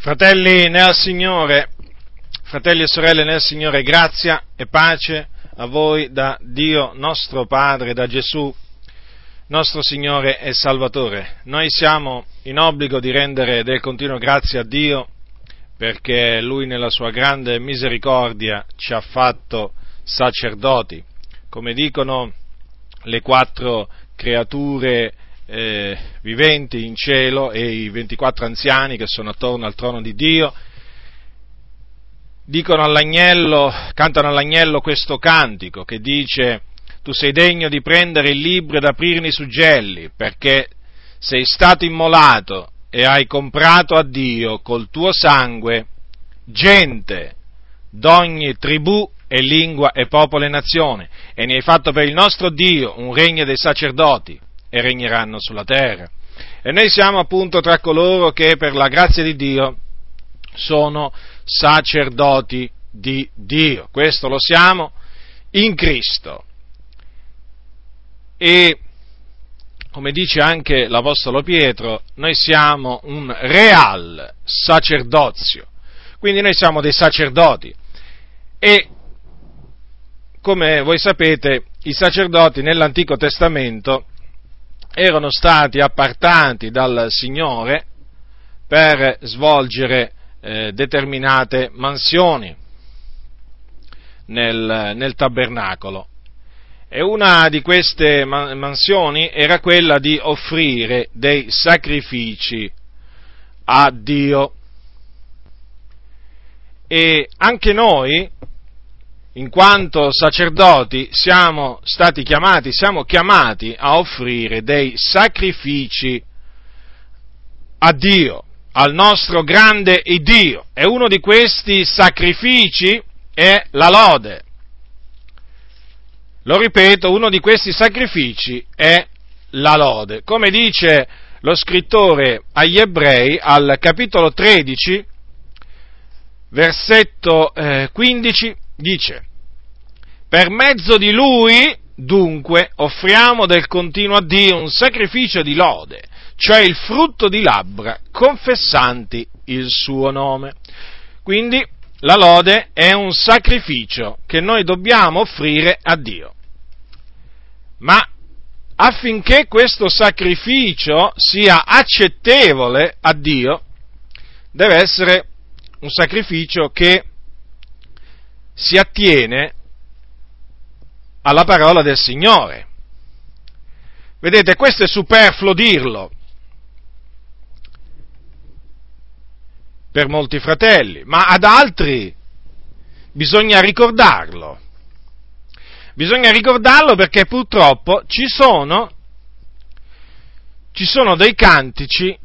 Fratelli nel Signore, fratelli e sorelle nel Signore, grazia e pace a voi da Dio nostro Padre, da Gesù nostro Signore e Salvatore. Noi siamo in obbligo di rendere del continuo grazie a Dio perché Lui nella sua grande misericordia ci ha fatto sacerdoti, come dicono le quattro creature eh, viventi in cielo e i 24 anziani che sono attorno al trono di Dio, dicono all'agnello, cantano all'agnello questo cantico che dice tu sei degno di prendere il libro ed aprirne i suggelli, perché sei stato immolato e hai comprato a Dio col tuo sangue gente d'ogni tribù e lingua e popolo e nazione, e ne hai fatto per il nostro Dio un regno dei sacerdoti e regneranno sulla terra. E noi siamo appunto tra coloro che per la grazia di Dio sono sacerdoti di Dio. Questo lo siamo in Cristo. E come dice anche l'Apostolo Pietro, noi siamo un real sacerdozio. Quindi noi siamo dei sacerdoti. E come voi sapete, i sacerdoti nell'Antico Testamento erano stati appartati dal Signore per svolgere eh, determinate mansioni nel, nel, tabernacolo. E una di queste mansioni era quella di offrire dei sacrifici a Dio. E anche noi, in quanto sacerdoti siamo stati chiamati, siamo chiamati a offrire dei sacrifici a Dio, al nostro grande Dio. E uno di questi sacrifici è la lode. Lo ripeto, uno di questi sacrifici è la lode. Come dice lo scrittore agli ebrei al capitolo 13, versetto eh, 15, dice, per mezzo di lui, dunque, offriamo del continuo a Dio un sacrificio di lode, cioè il frutto di labbra confessanti il suo nome. Quindi la lode è un sacrificio che noi dobbiamo offrire a Dio. Ma affinché questo sacrificio sia accettevole a Dio, deve essere un sacrificio che si attiene alla parola del Signore. Vedete, questo è superfluo dirlo per molti fratelli, ma ad altri bisogna ricordarlo. Bisogna ricordarlo perché purtroppo ci sono, ci sono dei cantici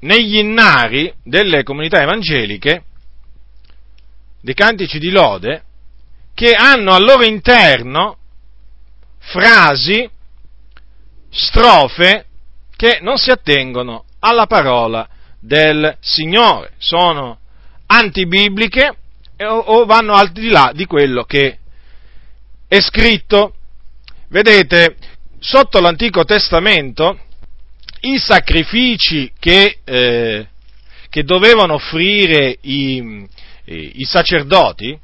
negli innari delle comunità evangeliche, dei cantici di lode, che hanno al loro interno frasi, strofe che non si attengono alla parola del Signore, sono antibibliche o vanno al di là di quello che è scritto. Vedete, sotto l'Antico Testamento i sacrifici che, eh, che dovevano offrire i, i sacerdoti,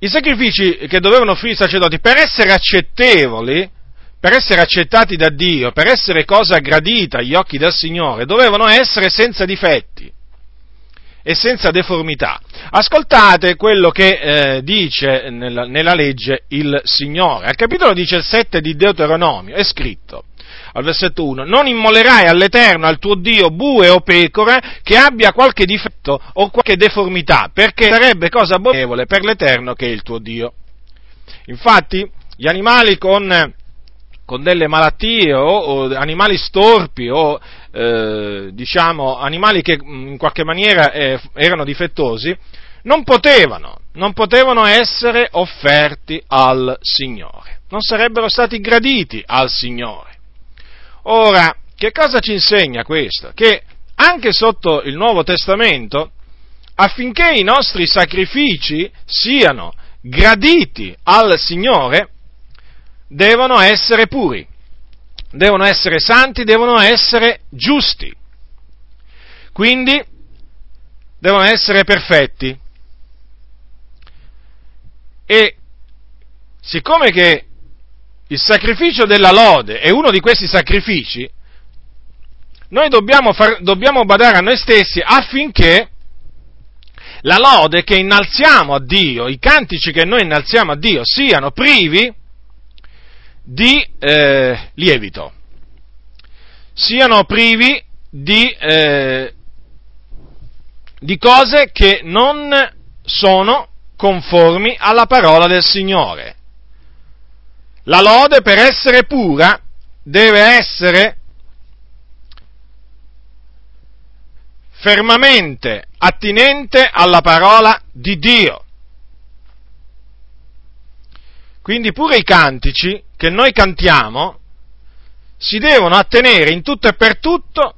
i sacrifici che dovevano offrire i sacerdoti per essere accettevoli, per essere accettati da Dio, per essere cosa gradita agli occhi del Signore, dovevano essere senza difetti e senza deformità. Ascoltate quello che eh, dice nella, nella, legge il Signore. Al capitolo 17 di Deuteronomio è scritto, al versetto 1, non immolerai all'Eterno, al tuo Dio, bue o pecore che abbia qualche difetto o qualche deformità, perché sarebbe cosa abbonevole per l'Eterno che è il tuo Dio. Infatti, gli animali con con delle malattie o, o animali storpi o eh, diciamo animali che in qualche maniera eh, erano difettosi, non potevano, non potevano essere offerti al Signore, non sarebbero stati graditi al Signore. Ora, che cosa ci insegna questo? Che anche sotto il Nuovo Testamento, affinché i nostri sacrifici siano graditi al Signore, devono essere puri, devono essere santi, devono essere giusti. Quindi devono essere perfetti. E siccome che il sacrificio della lode è uno di questi sacrifici, noi dobbiamo, far, dobbiamo badare a noi stessi affinché la lode che innalziamo a Dio, i cantici che noi innalziamo a Dio, siano privi di eh, lievito, siano privi di, eh, di cose che non sono conformi alla parola del Signore. La lode per essere pura deve essere fermamente attinente alla parola di Dio. Quindi pure i cantici che noi cantiamo si devono attenere in tutto e per tutto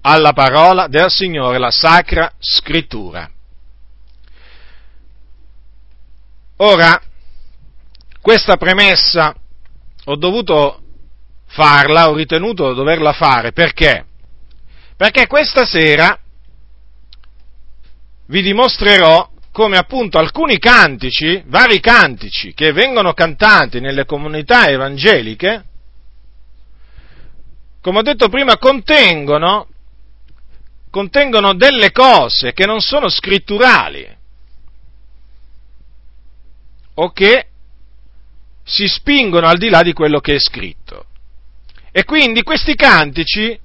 alla parola del Signore, la Sacra Scrittura. Ora, questa premessa ho dovuto farla, ho ritenuto doverla fare perché? Perché questa sera vi dimostrerò come appunto alcuni cantici, vari cantici che vengono cantati nelle comunità evangeliche, come ho detto prima, contengono, contengono delle cose che non sono scritturali o che si spingono al di là di quello che è scritto. E quindi questi cantici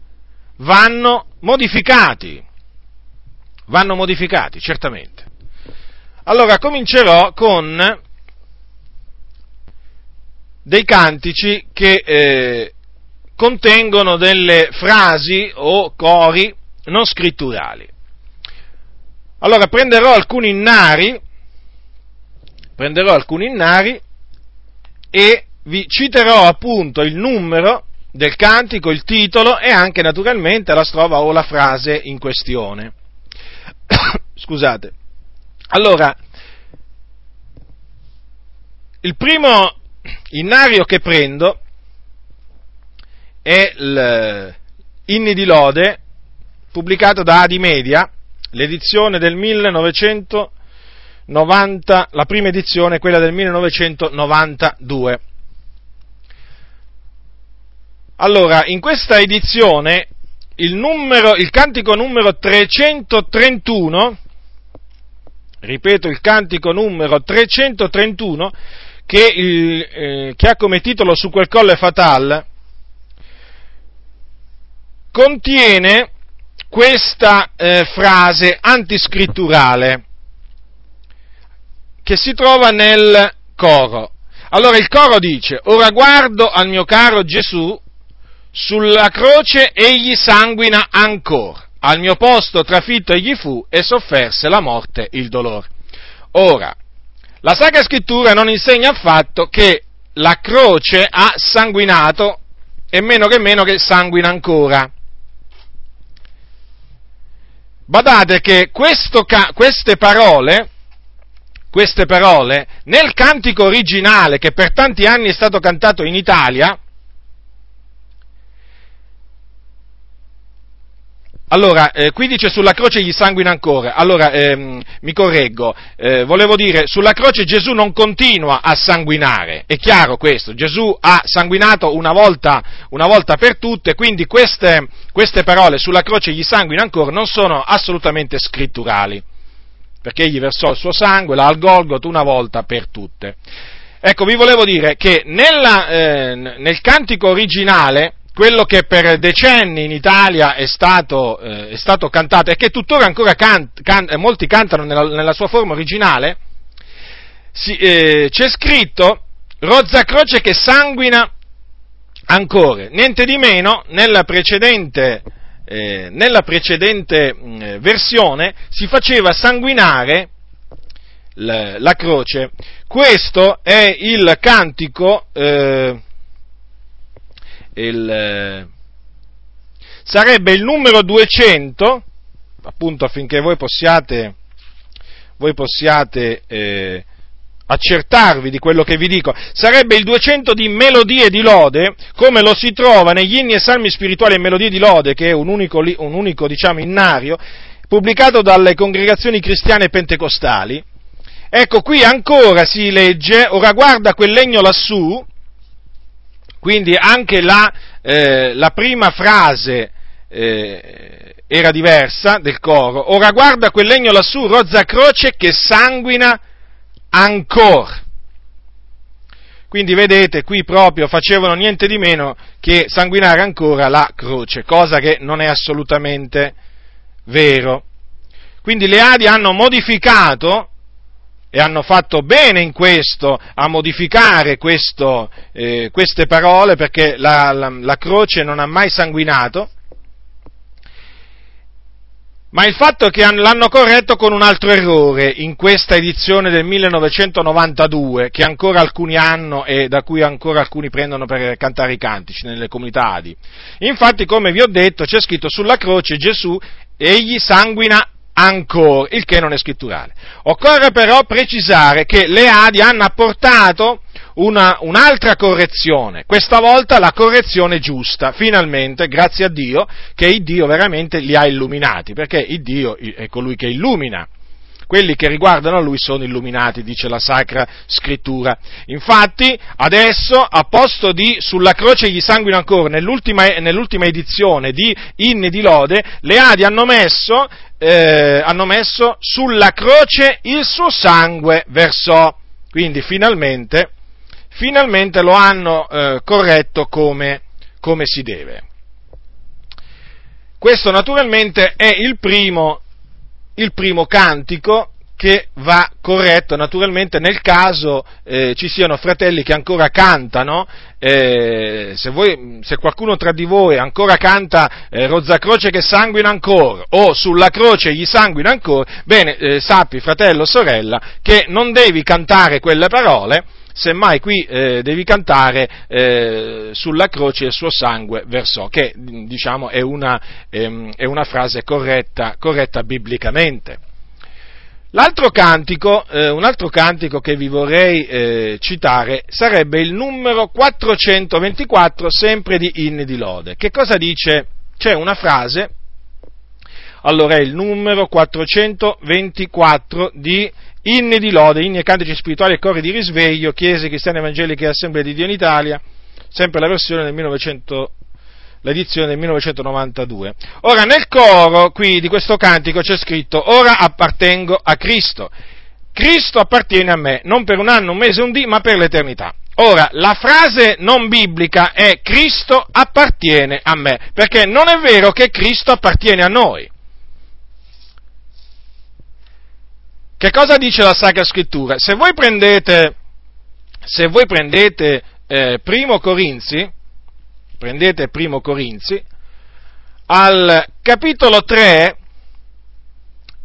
vanno modificati, vanno modificati, certamente. Allora comincerò con dei cantici che eh, contengono delle frasi o cori non scritturali. Allora prenderò alcuni innari, prenderò alcuni innari e vi citerò appunto il numero del cantico, il titolo e anche naturalmente la strofa o la frase in questione. Scusate. Allora, il primo innario che prendo è l'Inni di Lode, pubblicato da Adi Media, l'edizione del 1990, la prima edizione, quella del 1992. Allora, in questa edizione il, numero, il cantico numero 331, ripeto il cantico numero 331, che, il, eh, che ha come titolo Su quel colle fatal, contiene questa eh, frase antiscritturale che si trova nel coro. Allora il coro dice, ora guardo al mio caro Gesù sulla croce egli sanguina ancora. Al mio posto trafitto egli fu e sofferse la morte il dolore. Ora, la Sacra Scrittura non insegna affatto che la croce ha sanguinato e meno che meno che sanguina ancora. Badate che questo, queste parole, queste parole, nel cantico originale che per tanti anni è stato cantato in Italia, Allora, eh, qui dice sulla croce gli sanguina ancora. Allora, ehm, mi correggo, eh, volevo dire, sulla croce Gesù non continua a sanguinare, è chiaro questo, Gesù ha sanguinato una volta, una volta per tutte, quindi queste, queste parole sulla croce gli sanguina ancora non sono assolutamente scritturali, perché egli versò il suo sangue là al Golgot una volta per tutte. Ecco, vi volevo dire che nella, eh, nel cantico originale, quello che per decenni in Italia è stato, eh, è stato cantato e che tuttora ancora can, can, eh, molti cantano nella, nella, sua forma originale, si, eh, c'è scritto rozza croce che sanguina ancora, niente di meno nella precedente, eh, nella precedente mh, mm, versione si faceva sanguinare la, la, croce. Questo è il cantico eh, il, eh, sarebbe il numero 200, appunto affinché voi possiate, voi possiate eh, accertarvi di quello che vi dico, sarebbe il 200 di melodie di lode, come lo si trova negli inni e salmi spirituali e melodie di lode, che è un unico, un unico diciamo, innario, pubblicato dalle congregazioni cristiane pentecostali. Ecco, qui ancora si legge, ora guarda quel legno lassù, quindi anche la, eh, la prima frase eh, era diversa del coro, ora guarda quel legno lassù, rozza croce che sanguina ancora. Quindi vedete, qui proprio facevano niente di meno che sanguinare ancora la croce, cosa che non è assolutamente vero. Quindi le Adi hanno modificato e hanno fatto bene in questo a modificare questo, eh, queste parole perché la, la, la croce non ha mai sanguinato ma il fatto è che l'hanno corretto con un altro errore in questa edizione del 1992, che ancora alcuni hanno e da cui ancora alcuni prendono per cantare i cantici nelle comunità Adi. Infatti, come vi ho detto, c'è scritto sulla croce Gesù, egli sanguina ancora, il che non è scritturale. Occorre però precisare che le Adi hanno apportato una, un'altra correzione, questa volta la correzione giusta, finalmente, grazie a Dio, che il Dio veramente li ha illuminati, perché il Dio è colui che illumina. Quelli che riguardano a lui sono illuminati, dice la Sacra Scrittura. Infatti, adesso, a posto di sulla croce gli sanguino ancora, nell'ultima, nell'ultima edizione di Inni di Lode, le Adi hanno messo, eh, hanno messo sulla croce il suo sangue versò. Quindi, finalmente, finalmente lo hanno eh, corretto come, come si deve. Questo naturalmente è il primo, il primo cantico che va corretto naturalmente nel caso eh, ci siano fratelli che ancora cantano, eh, se, voi, se, qualcuno tra di voi ancora canta eh, Rozza Croce che sanguina ancora o sulla croce gli sanguina ancora, bene, eh, sappi fratello o sorella che non devi cantare quelle parole, semmai qui eh, devi cantare eh, sulla croce il suo sangue versò, che diciamo è una, ehm, è una frase corretta, corretta biblicamente. L'altro cantico, eh, un altro cantico che vi vorrei eh, citare sarebbe il numero 424, sempre di Inni di Lode. Che cosa dice? C'è una frase, allora è il numero 424 di inni di lode, inni e cantici spirituali e cori di risveglio, chiese cristiane evangeliche e assemblee di Dio in Italia, sempre la versione del 1900, l'edizione del 1992. Ora nel coro qui di questo cantico c'è scritto ora appartengo a Cristo. Cristo appartiene a me, non per un anno, un mese, un dì, ma per l'eternità. Ora, la frase non biblica è Cristo appartiene a me, perché non è vero che Cristo appartiene a noi. Che cosa dice la Sacra Scrittura? Se voi prendete, se voi prendete eh, Primo Corinzi, prendete Primo Corinzi, al capitolo 3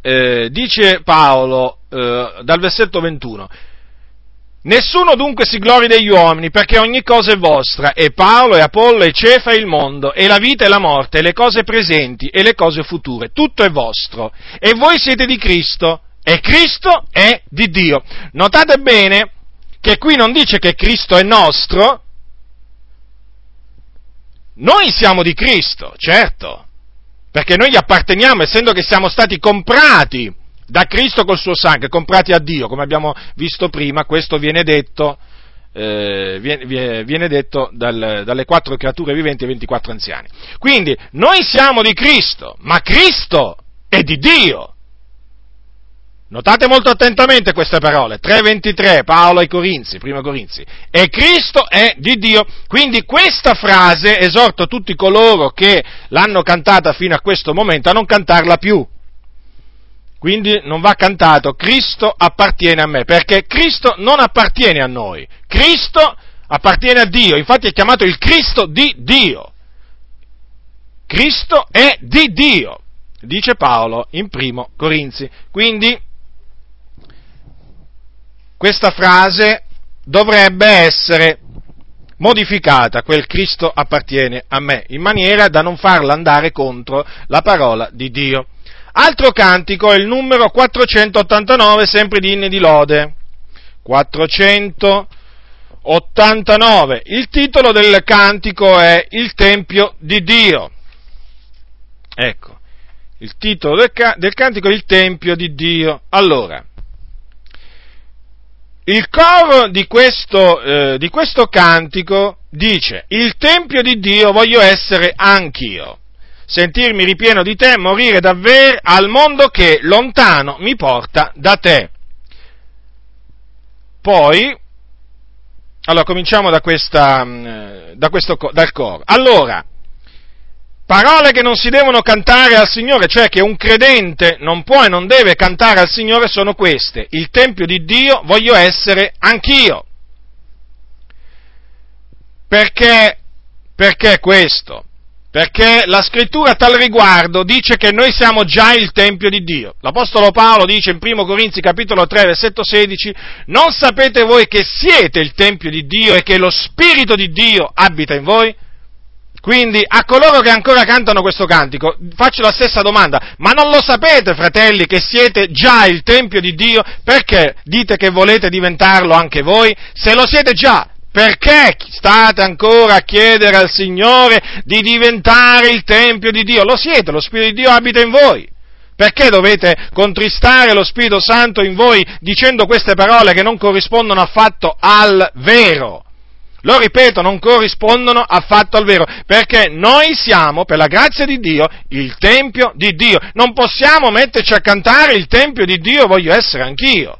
eh, dice Paolo eh, dal versetto 21, Nessuno dunque si glori degli uomini, perché ogni cosa è vostra, e Paolo, e Apollo, e Cefa, e il mondo, e la vita e la morte, e le cose presenti, e le cose future, tutto è vostro, e voi siete di Cristo, e Cristo è di Dio. Notate bene che qui non dice che Cristo è nostro, noi siamo di Cristo, certo, perché noi gli apparteniamo, essendo che siamo stati comprati da Cristo col suo sangue, comprati a Dio, come abbiamo visto prima, questo viene detto, eh, viene, viene detto dal, dalle quattro creature viventi e 24 anziani. Quindi noi siamo di Cristo, ma Cristo è di Dio. Notate molto attentamente queste parole, 3.23, Paolo ai Corinzi, prima Corinzi, e Cristo è di Dio. Quindi questa frase esorto tutti coloro che l'hanno cantata fino a questo momento a non cantarla più. Quindi non va cantato, Cristo appartiene a me, perché Cristo non appartiene a noi, Cristo appartiene a Dio, infatti è chiamato il Cristo di Dio. Cristo è di Dio, dice Paolo in primo Corinzi. Quindi questa frase dovrebbe essere modificata, quel Cristo appartiene a me, in maniera da non farla andare contro la parola di Dio. Altro cantico è il numero 489, sempre di Inni di Lode. 489. Il titolo del cantico è Il Tempio di Dio. Ecco, il titolo del, ca- del cantico è Il Tempio di Dio. Allora, il coro di questo, eh, di questo cantico dice, il Tempio di Dio voglio essere anch'io sentirmi ripieno di te, morire davvero al mondo che lontano mi porta da te. Poi, allora cominciamo da, questa, mm, da questo, dal coro. Allora, parole che non si devono cantare al Signore, cioè che un credente non può e non deve cantare al Signore sono queste. Il Tempio di Dio voglio essere anch'io. Perché, perché questo? Perché la scrittura a tal riguardo dice che noi siamo già il Tempio di Dio. L'Apostolo Paolo dice in 1 Corinzi capitolo 3 versetto 16, non sapete voi che siete il Tempio di Dio e che lo Spirito di Dio abita in voi? Quindi a coloro che ancora cantano questo cantico faccio la stessa domanda, ma non lo sapete fratelli che siete già il Tempio di Dio? Perché dite che volete diventarlo anche voi? Se lo siete già, perché state ancora a chiedere al Signore di diventare il Tempio di Dio? Lo siete, lo Spirito di Dio abita in voi. Perché dovete contristare lo Spirito Santo in voi dicendo queste parole che non corrispondono affatto al vero? Lo ripeto, non corrispondono affatto al vero, perché noi siamo, per la grazia di Dio, il Tempio di Dio. Non possiamo metterci a cantare il Tempio di Dio, voglio essere anch'io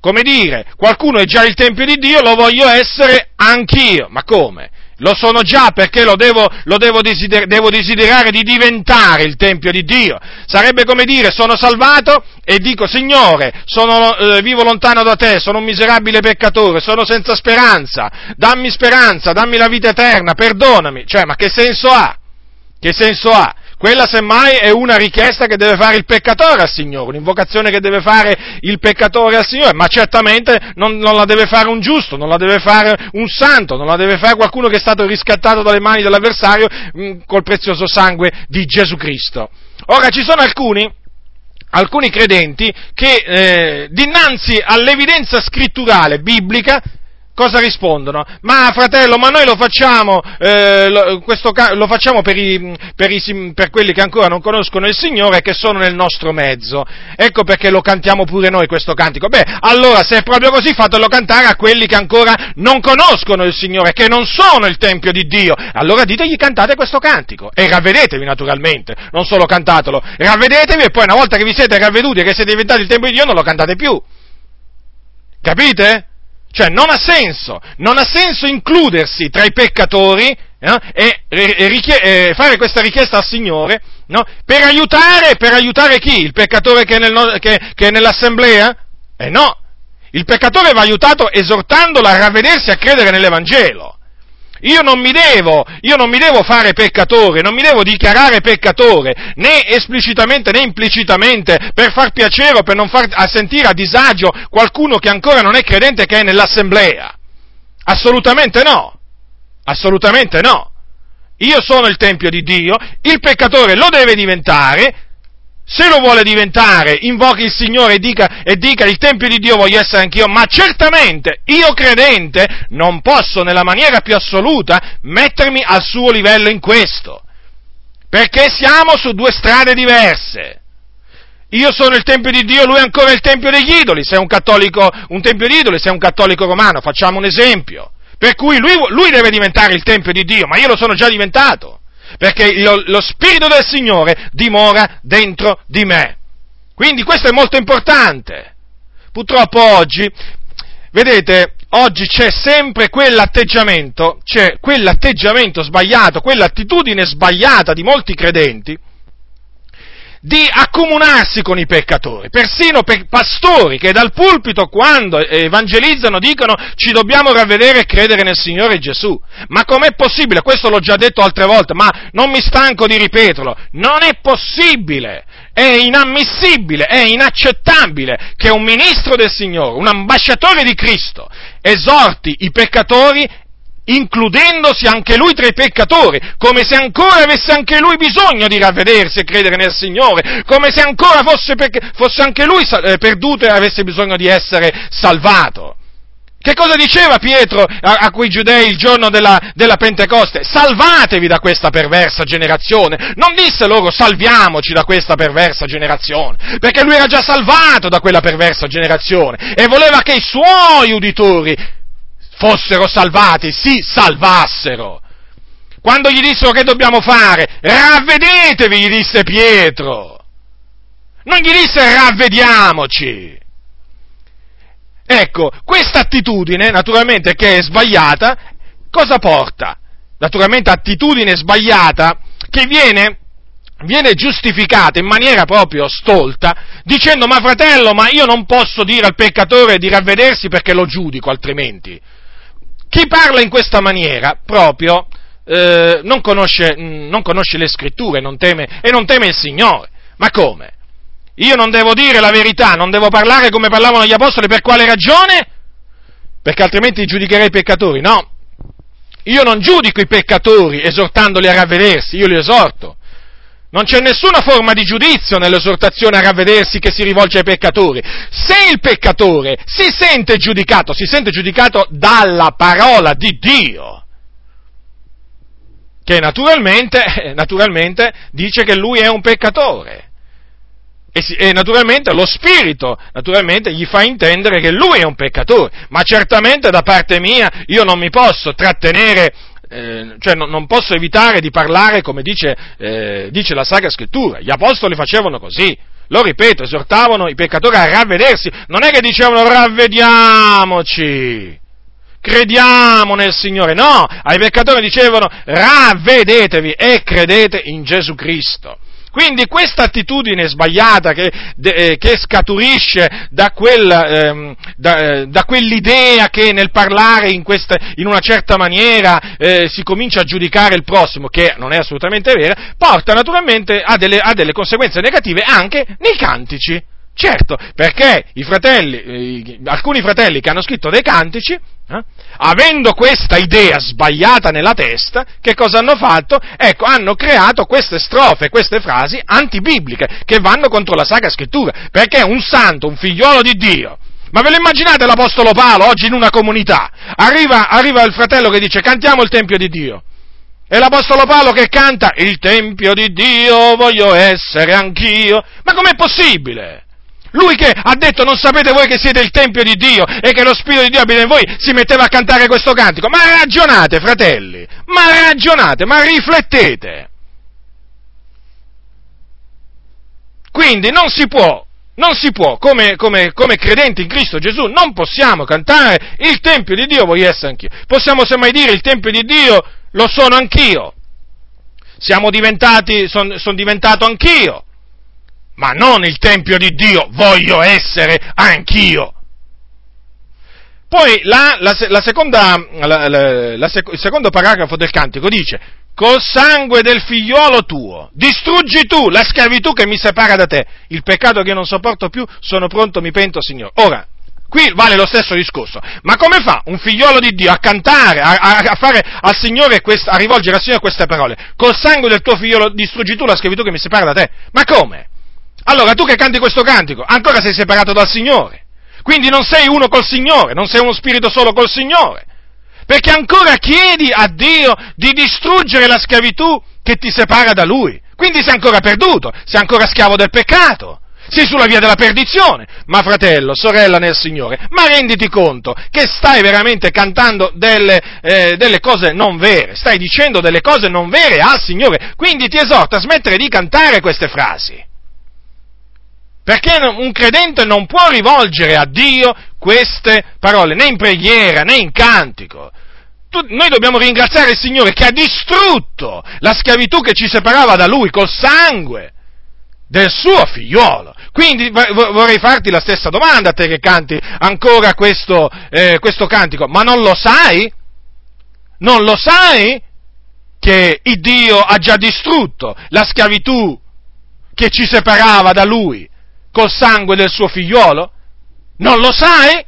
come dire, qualcuno è già il Tempio di Dio, lo voglio essere anch'io. Ma come? Lo sono già perché lo, devo, lo devo, desider- devo, desiderare di diventare il Tempio di Dio. Sarebbe come dire, sono salvato e dico, Signore, sono, eh, vivo lontano da te, sono un miserabile peccatore, sono senza speranza, dammi speranza, dammi la vita eterna, perdonami. Cioè, ma che senso ha? Che senso ha? Quella semmai è una richiesta che deve fare il peccatore al Signore, un'invocazione che deve fare il peccatore al Signore, ma certamente non, non, la deve fare un giusto, non la deve fare un santo, non la deve fare qualcuno che è stato riscattato dalle mani dell'avversario mh, mm, col prezioso sangue di Gesù Cristo. Ora ci sono alcuni alcuni credenti che eh, dinanzi all'evidenza scritturale biblica cosa rispondono? Ma fratello, ma noi lo facciamo, eh, lo, lo facciamo per, i, per, i, per, quelli che ancora non conoscono il Signore e che sono nel nostro mezzo. Ecco perché lo cantiamo pure noi questo cantico. Beh, allora se è proprio così fatelo cantare a quelli che ancora non conoscono il Signore, che non sono il Tempio di Dio. Allora ditegli cantate questo cantico e ravvedetevi naturalmente, non solo cantatelo, ravvedetevi e poi una volta che vi siete ravveduti e che siete diventati il Tempio di Dio non lo cantate più. Capite? Cioè non ha senso, non ha senso includersi tra i peccatori eh, e, e, richie- e, fare questa richiesta al Signore no, per, aiutare, per aiutare chi? Il peccatore che è, nel, che, che è nell'assemblea? Eh no, il peccatore va aiutato esortandolo a ravvedersi e a credere nell'Evangelo. Io non mi devo, io non mi devo fare peccatore, non mi devo dichiarare peccatore, né esplicitamente né implicitamente, per far piacere o per non far sentire a disagio qualcuno che ancora non è credente che è nell'assemblea. Assolutamente no. Assolutamente no. Io sono il Tempio di Dio, il peccatore lo deve diventare, se lo vuole diventare, invochi il Signore e dica, e dica, il Tempio di Dio voglio essere anch'io, ma certamente io credente non posso nella maniera più assoluta mettermi al suo livello in questo, perché siamo su due strade diverse. Io sono il Tempio di Dio, lui è ancora il Tempio degli idoli, se è un cattolico, un Tempio di idoli, se è un cattolico romano, facciamo un esempio. Per cui lui, lui deve diventare il Tempio di Dio, ma io lo sono già diventato perché lo, lo Spirito del Signore dimora dentro di me. Quindi questo è molto importante. Purtroppo oggi, vedete, oggi c'è sempre quell'atteggiamento, c'è quell'atteggiamento sbagliato, quell'attitudine sbagliata di molti credenti, di accomunarsi con i peccatori, persino per pastori che dal pulpito quando evangelizzano dicono ci dobbiamo ravvedere e credere nel Signore Gesù. Ma com'è possibile? Questo l'ho già detto altre volte, ma non mi stanco di ripeterlo. Non è possibile, è inammissibile, è inaccettabile che un ministro del Signore, un ambasciatore di Cristo, esorti i peccatori includendosi anche lui tra i peccatori, come se ancora avesse anche lui bisogno di ravvedersi e credere nel Signore, come se ancora fosse, fosse anche lui eh, perduto e avesse bisogno di essere salvato. Che cosa diceva Pietro a, a quei giudei il giorno della, della, Pentecoste? Salvatevi da questa perversa generazione. Non disse loro salviamoci da questa perversa generazione, perché lui era già salvato da quella perversa generazione e voleva che i suoi uditori fossero salvati, si salvassero. Quando gli dissero che dobbiamo fare, ravvedetevi, gli disse Pietro. Non gli disse ravvediamoci. Ecco, questa attitudine, naturalmente, che è sbagliata, cosa porta? Naturalmente attitudine sbagliata che viene, viene giustificata in maniera proprio stolta, dicendo ma fratello, ma io non posso dire al peccatore di ravvedersi perché lo giudico altrimenti. Chi parla in questa maniera proprio eh, non, conosce, non conosce le scritture non teme, e non teme il Signore. Ma come? Io non devo dire la verità, non devo parlare come parlavano gli apostoli, per quale ragione? Perché altrimenti giudicherei i peccatori, no. Io non giudico i peccatori esortandoli a ravvedersi, io li esorto. Non c'è nessuna forma di giudizio nell'esortazione a ravvedersi che si rivolge ai peccatori. Se il peccatore si sente giudicato, si sente giudicato dalla parola di Dio, che naturalmente, naturalmente dice che lui è un peccatore. E, si, e, naturalmente lo Spirito naturalmente gli fa intendere che lui è un peccatore, ma certamente da parte mia io non mi posso trattenere, eh, cioè non, non, posso evitare di parlare come dice, eh, dice la Sacra Scrittura. Gli Apostoli facevano così, lo ripeto, esortavano i peccatori a ravvedersi, non è che dicevano ravvediamoci, crediamo nel Signore, no, ai peccatori dicevano ravvedetevi e credete in Gesù Cristo. Quindi questa attitudine sbagliata che, de, eh, che scaturisce da, quel, ehm, da, eh, da, quell'idea che nel parlare in, questa, in una certa maniera eh, si comincia a giudicare il prossimo, che non è assolutamente vera, porta naturalmente a delle, a delle conseguenze negative anche nei cantici. Certo, perché i fratelli, eh, alcuni fratelli che hanno scritto dei cantici, eh, avendo questa idea sbagliata nella testa, che cosa hanno fatto? Ecco, hanno creato queste strofe, queste frasi antibibliche, che vanno contro la Sacra Scrittura, perché un santo, un figliolo di Dio, ma ve lo immaginate l'Apostolo Paolo oggi in una comunità? Arriva, arriva il fratello che dice cantiamo il Tempio di Dio. E l'Apostolo Paolo che canta il Tempio di Dio voglio essere anch'io. Ma com'è possibile? Lui che ha detto non sapete voi che siete il Tempio di Dio e che lo Spirito di Dio abita in voi, si metteva a cantare questo cantico. Ma ragionate, fratelli, ma ragionate, ma riflettete. Quindi non si può, non si può, come, come, come, credenti in Cristo Gesù, non possiamo cantare il Tempio di Dio voglio essere anch'io. Possiamo semmai dire il Tempio di Dio lo sono anch'io. Siamo diventati, sono son diventato anch'io ma non il Tempio di Dio voglio essere anch'io. Poi la, la, la seconda, il secondo paragrafo del cantico dice, col sangue del figliolo tuo, distruggi tu la schiavitù che mi separa da te, il peccato che io non sopporto più, sono pronto, mi pento, Signore. Ora, qui vale lo stesso discorso, ma come fa un figliolo di Dio a cantare, a, a, fare al Signore, quest, a rivolgere al Signore queste parole? Col sangue del tuo figliolo distruggi tu la schiavitù che mi separa da te? Ma come? Allora tu che canti questo cantico, ancora sei separato dal Signore. Quindi non sei uno col Signore, non sei uno spirito solo col Signore. Perché ancora chiedi a Dio di distruggere la schiavitù che ti separa da Lui. Quindi sei ancora perduto, sei ancora schiavo del peccato. Sei sulla via della perdizione. Ma fratello, sorella nel Signore, ma renditi conto che stai veramente cantando delle, eh, delle cose non vere, stai dicendo delle cose non vere al Signore. Quindi ti esorto a smettere di cantare queste frasi. Perché un credente non può rivolgere a Dio queste parole, né in preghiera, né in cantico. Noi dobbiamo ringraziare il Signore che ha distrutto la schiavitù che ci separava da Lui col sangue del suo figliolo. Quindi vorrei farti la stessa domanda a te che canti ancora questo, eh, questo cantico, ma non lo sai? Non lo sai che il Dio ha già distrutto la schiavitù che ci separava da Lui col sangue del suo figliolo? Non lo sai?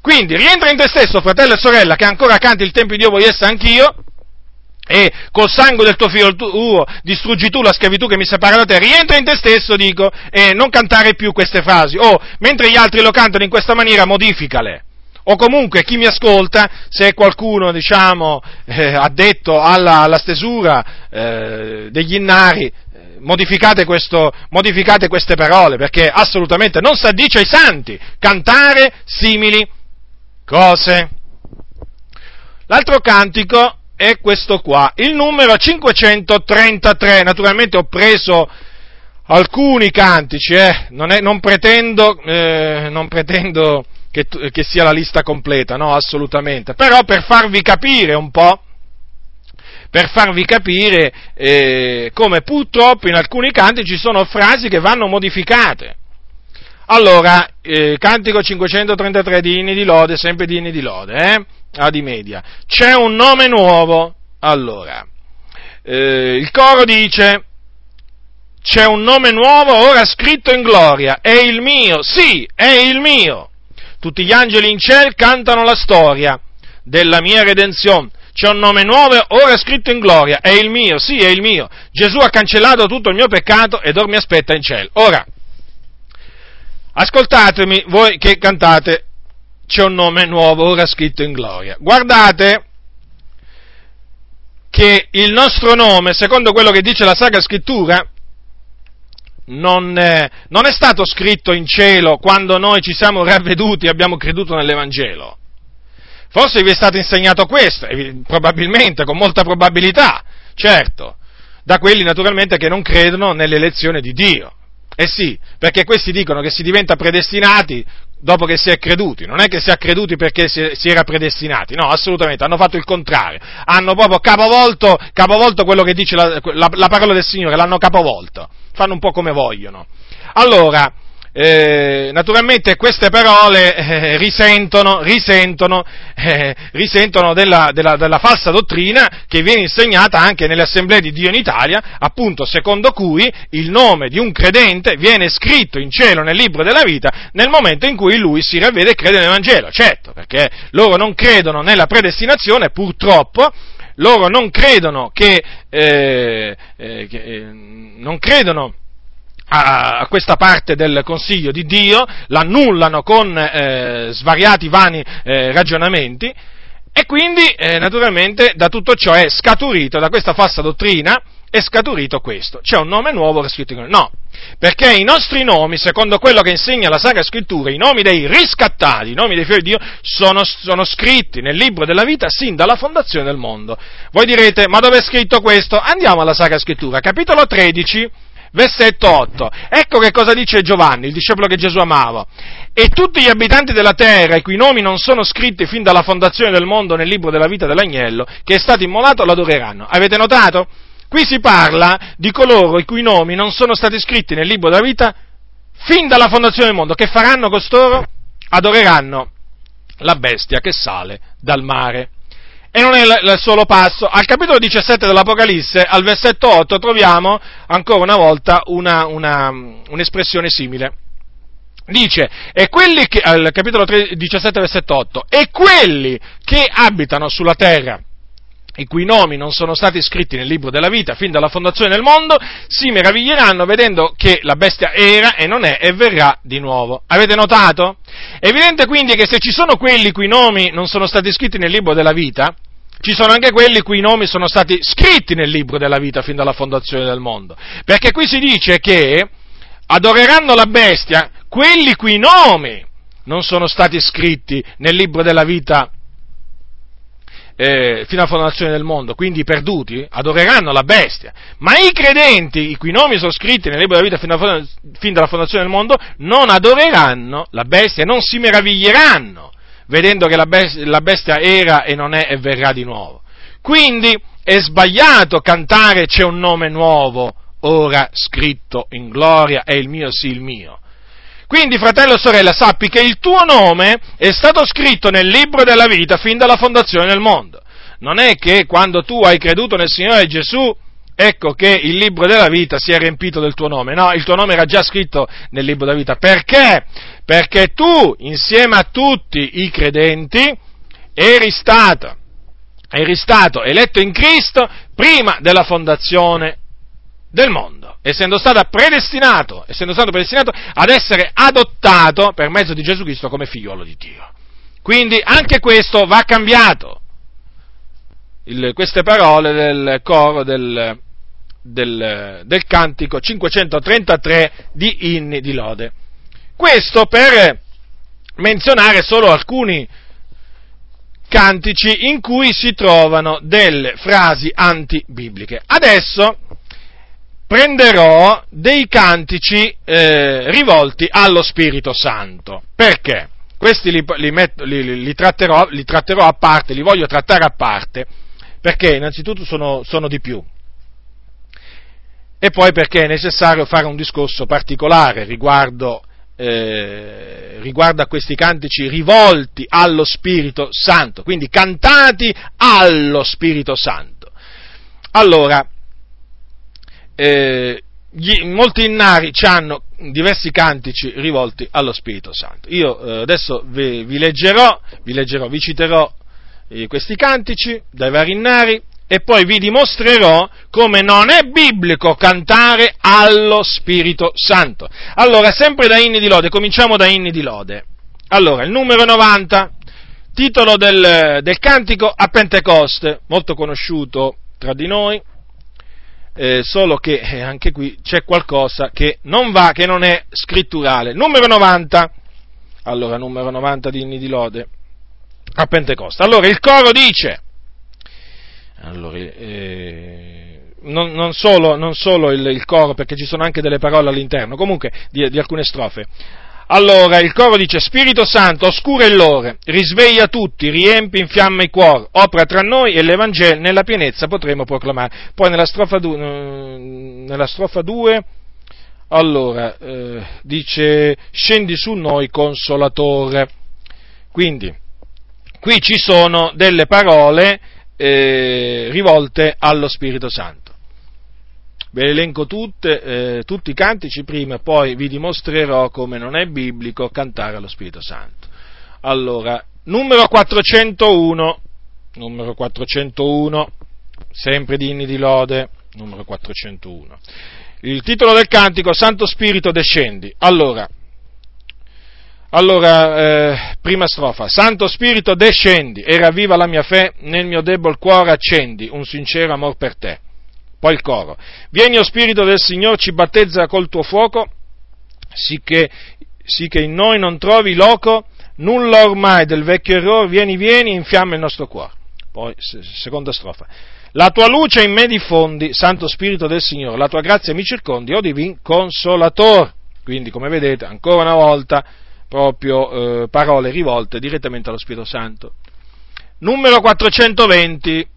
Quindi rientra in te stesso, fratello e sorella, che ancora canti il Tempio di Dio voglio essere anch'io, e col sangue del tuo figlio tuo distruggi tu la schiavitù che mi separa da te, rientra in te stesso, dico, e non cantare più queste frasi, o mentre gli altri lo cantano in questa maniera, modificale. o comunque chi mi ascolta, se qualcuno, diciamo, eh, addetto alla, alla stesura eh, degli innari, modificate, questo, modificate queste parole, perché assolutamente non si addice ai santi cantare simili cose. L'altro cantico è questo qua, il numero 533. Naturalmente ho preso alcuni cantici, eh, non, è, non, pretendo, eh, non pretendo che, che, sia la lista completa, no, assolutamente, però per farvi capire un po', per farvi capire eh, come purtroppo in alcuni canti ci sono frasi che vanno modificate. Allora, eh, cantico 533 di inni di lode, sempre di inni di lode, eh? Ad media. C'è un nome nuovo. Allora, eh, il coro dice, c'è un nome nuovo ora scritto in gloria, è il mio, sì, è il mio. Tutti gli angeli in cielo cantano la storia della mia redenzione c'è un nome nuovo, ora scritto in gloria, è il mio, sì, è il mio. Gesù ha cancellato tutto il mio peccato ed ora mi aspetta in cielo. Ora, ascoltatemi voi che cantate, c'è un nome nuovo, ora scritto in gloria. Guardate che il nostro nome, secondo quello che dice la Sacra Scrittura, non, non, è stato scritto in cielo quando noi ci siamo ravveduti e abbiamo creduto nell'Evangelo. Forse vi è stato insegnato questo, probabilmente, con molta probabilità, certo, da quelli naturalmente che non credono nell'elezione di Dio. Eh sì, perché questi dicono che si diventa predestinati dopo che si è creduti, non è che si è creduti perché si, era predestinati, no, assolutamente, hanno fatto il contrario, hanno proprio capovolto, capovolto quello che dice la, la, la parola del Signore, l'hanno capovolto, fanno un po' come vogliono. Allora, eh, naturalmente queste parole eh, risentono, risentono, eh, risentono della, della, della, falsa dottrina che viene insegnata anche nelle assemblee di Dio in Italia, appunto secondo cui il nome di un credente viene scritto in cielo nel libro della vita nel momento in cui lui si ravvede e crede nel Vangelo, certo, perché loro non credono nella predestinazione, purtroppo, loro non credono che, eh, eh, che eh, non credono a, questa parte del consiglio di Dio, l'annullano con eh, svariati vani eh, ragionamenti e quindi eh, naturalmente da tutto ciò è scaturito, da questa falsa dottrina, è scaturito questo. C'è un nome nuovo scritto in No, perché i nostri nomi, secondo quello che insegna la Sacra Scrittura, i nomi dei riscattati, i nomi dei figli di Dio, sono, sono scritti nel libro della vita sin dalla fondazione del mondo. Voi direte, ma dove è scritto questo? Andiamo alla Sacra Scrittura, capitolo 13, versetto 8. Ecco che cosa dice Giovanni, il discepolo che Gesù amava. E tutti gli abitanti della terra, i cui nomi non sono scritti fin dalla fondazione del mondo nel libro della vita dell'agnello, che è stato immolato, l'adoreranno. Avete notato? Qui si parla di coloro i cui nomi non sono stati scritti nel libro della vita fin dalla fondazione del mondo. Che faranno costoro? Adoreranno la bestia che sale dal mare. E non è il solo passo. Al capitolo 17 dell'Apocalisse, al versetto 8, troviamo ancora una volta una, una, un'espressione simile. Dice, e quelli che, al capitolo 17, versetto 8, e quelli che abitano sulla terra, i cui nomi non sono stati scritti nel libro della vita fin dalla fondazione del mondo, si meraviglieranno vedendo che la bestia era e non è e verrà di nuovo. Avete notato? È evidente quindi che se ci sono quelli cui nomi non sono stati scritti nel libro della vita, ci sono anche quelli i cui nomi sono stati scritti nel libro della vita fin dalla fondazione del mondo. Perché qui si dice che adoreranno la bestia quelli i cui nomi non sono stati scritti nel libro della vita eh, fino alla fondazione del mondo, quindi i perduti, adoreranno la bestia. Ma i credenti, i cui nomi sono scritti nel libro della vita fino, fin dalla fondazione del mondo, non adoreranno la bestia non si meraviglieranno vedendo che la bestia, era e non è e verrà di nuovo. Quindi è sbagliato cantare c'è un nome nuovo, ora scritto in gloria, è il mio sì il mio. Quindi, fratello e sorella, sappi che il tuo nome è stato scritto nel libro della vita fin dalla fondazione del mondo. Non è che quando tu hai creduto nel Signore Gesù, ecco che il libro della vita si è riempito del tuo nome. No, il tuo nome era già scritto nel libro della vita. Perché? perché tu, insieme a tutti i credenti, eri stato, eri stato eletto in Cristo prima della fondazione del mondo, essendo stato predestinato, essendo stato predestinato ad essere adottato per mezzo di Gesù Cristo come figliolo di Dio. Quindi anche questo va cambiato. Il, queste parole del coro del, del, del cantico 533 di inni di lode. Questo per menzionare solo alcuni cantici in cui si trovano delle frasi antibibliche. Adesso prenderò dei cantici eh, rivolti allo Spirito Santo. Perché? Questi li, li, metto, li, li, tratterò, li, tratterò, a parte, li voglio trattare a parte, perché innanzitutto sono, sono di più. E poi perché è necessario fare un discorso particolare riguardo eh, riguardo a questi cantici rivolti allo Spirito Santo, quindi cantati allo Spirito Santo. Allora, eh, gli, molti innari hanno diversi cantici rivolti allo Spirito Santo. Io eh, adesso vi, vi, leggerò, vi, leggerò, vi citerò eh, questi cantici dai vari innari e poi vi dimostrerò come non è biblico cantare allo Spirito Santo. Allora, sempre da inni di lode, cominciamo da inni di lode. Allora, il numero 90, titolo del, del cantico a Pentecoste, molto conosciuto tra di noi, eh, solo che eh, anche qui c'è qualcosa che non va, che non è scritturale. Numero 90, allora, numero 90 di inni di lode a Pentecoste. Allora, il coro dice, allora, eh, non, non, solo, non solo il, il, coro, perché ci sono anche delle parole all'interno, comunque di, di alcune strofe. Allora il coro dice Spirito Santo, oscura il lore, risveglia tutti, riempi in fiamma i cuori, opera tra noi e l'Evangelo nella pienezza potremo proclamare. Poi nella strofa 2, allora, eh, dice scendi su noi consolatore. Quindi, qui ci sono delle parole eh, rivolte allo Spirito Santo. Ve le elenco tutte, eh, tutti i cantici prima, poi vi dimostrerò come non è biblico cantare allo Spirito Santo. Allora, numero 401, numero 401, sempre di inni di lode, numero 401. Il titolo del cantico, Santo Spirito descendi. Allora, allora, eh, prima strofa. Santo Spirito, descendi e ravviva la mia fe, nel mio debol cuore accendi un sincero amor per te. Poi il coro. Vieni, o Spirito del Signore, ci battezza col tuo fuoco, sì che, sì che in noi non trovi loco, nulla ormai del vecchio errore, vieni, vieni, infiamma il nostro cuore. Poi, seconda strofa. La tua luce in me diffondi, Santo Spirito del Signore, la tua grazia mi circondi, o divin consolator. Quindi, come vedete, ancora una volta, proprio eh, parole rivolte direttamente allo Spirito Santo. Numero 420,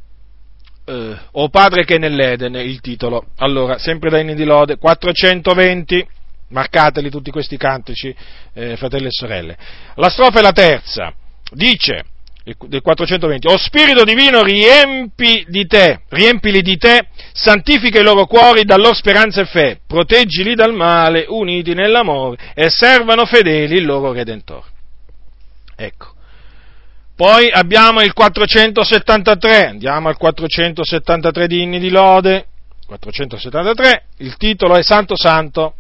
eh, O Padre che è nell'Eden, il titolo. Allora, sempre da Inni di Lode, 420, marcateli tutti questi cantici, eh, fratelli e sorelle. La strofa è la terza, dice, del 420, O Spirito Divino riempi di te, riempili di te, santifica i loro cuori da loro speranza e fede, proteggili dal male, uniti nell'amore, e servano fedeli il loro Redentore. Ecco. Poi abbiamo il 473, andiamo al 473 di inni di lode, 473, il titolo è Santo Santo.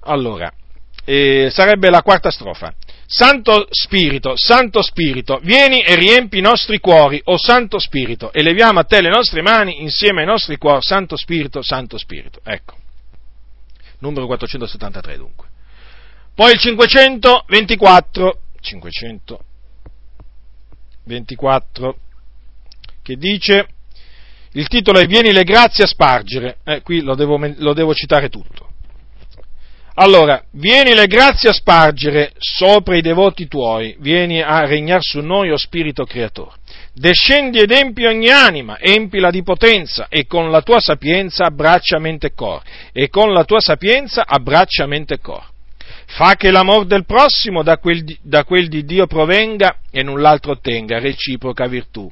Allora, eh, sarebbe la quarta strofa. Santo Spirito, Santo Spirito, vieni e riempi i nostri cuori, o Santo Spirito, e leviamo a te le nostre mani insieme ai nostri cuori, Santo Spirito, Santo Spirito. Ecco, numero 473 dunque. Poi il 524, 524, che dice, il titolo è Vieni le grazie a spargere, eh, qui lo devo, lo devo citare tutto. Allora, vieni le grazie a spargere sopra i devoti tuoi, vieni a regnare su noi, o Spirito Creatore. Descendi ed empi ogni anima, empila di potenza, e con la tua sapienza abbraccia mente e cor, e con la tua sapienza abbraccia mente e cor. Fa che l'amor del prossimo da quel, da quel di Dio provenga e null'altro ottenga, reciproca virtù.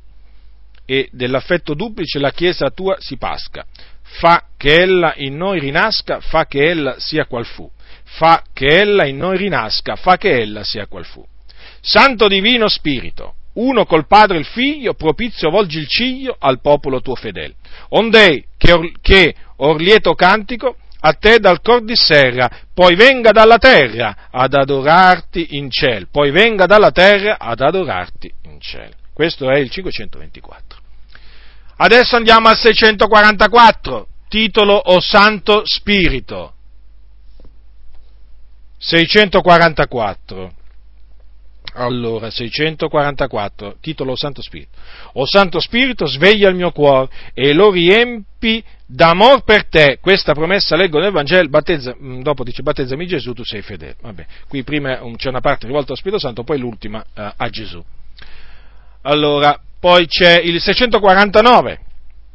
E dell'affetto duplice la Chiesa tua si pasca fa che ella in noi rinasca, fa che ella sia qual fu, fa che ella in noi rinasca, fa che ella sia qual fu. Santo Divino Spirito, uno col Padre e il Figlio, propizio volgi il ciglio al popolo tuo fedele. Ondei che, or, che or lieto cantico a te dal cor di serra, poi venga dalla terra ad adorarti in cielo, poi venga dalla terra ad adorarti in cielo. Questo è il 524. Adesso andiamo al 644, titolo O Santo Spirito. 644. Allora, 644, titolo Santo Spirito. O Santo Spirito, sveglia il mio cuore e lo riempi d'amor per te. Questa promessa leggo nel Vangelo, battezza, mm, dopo dice battezzami Gesù, tu sei fedele. Vabbè, qui prima c'è una parte rivolta allo Spirito Santo, poi l'ultima eh, a Gesù. Allora, poi c'è il 649,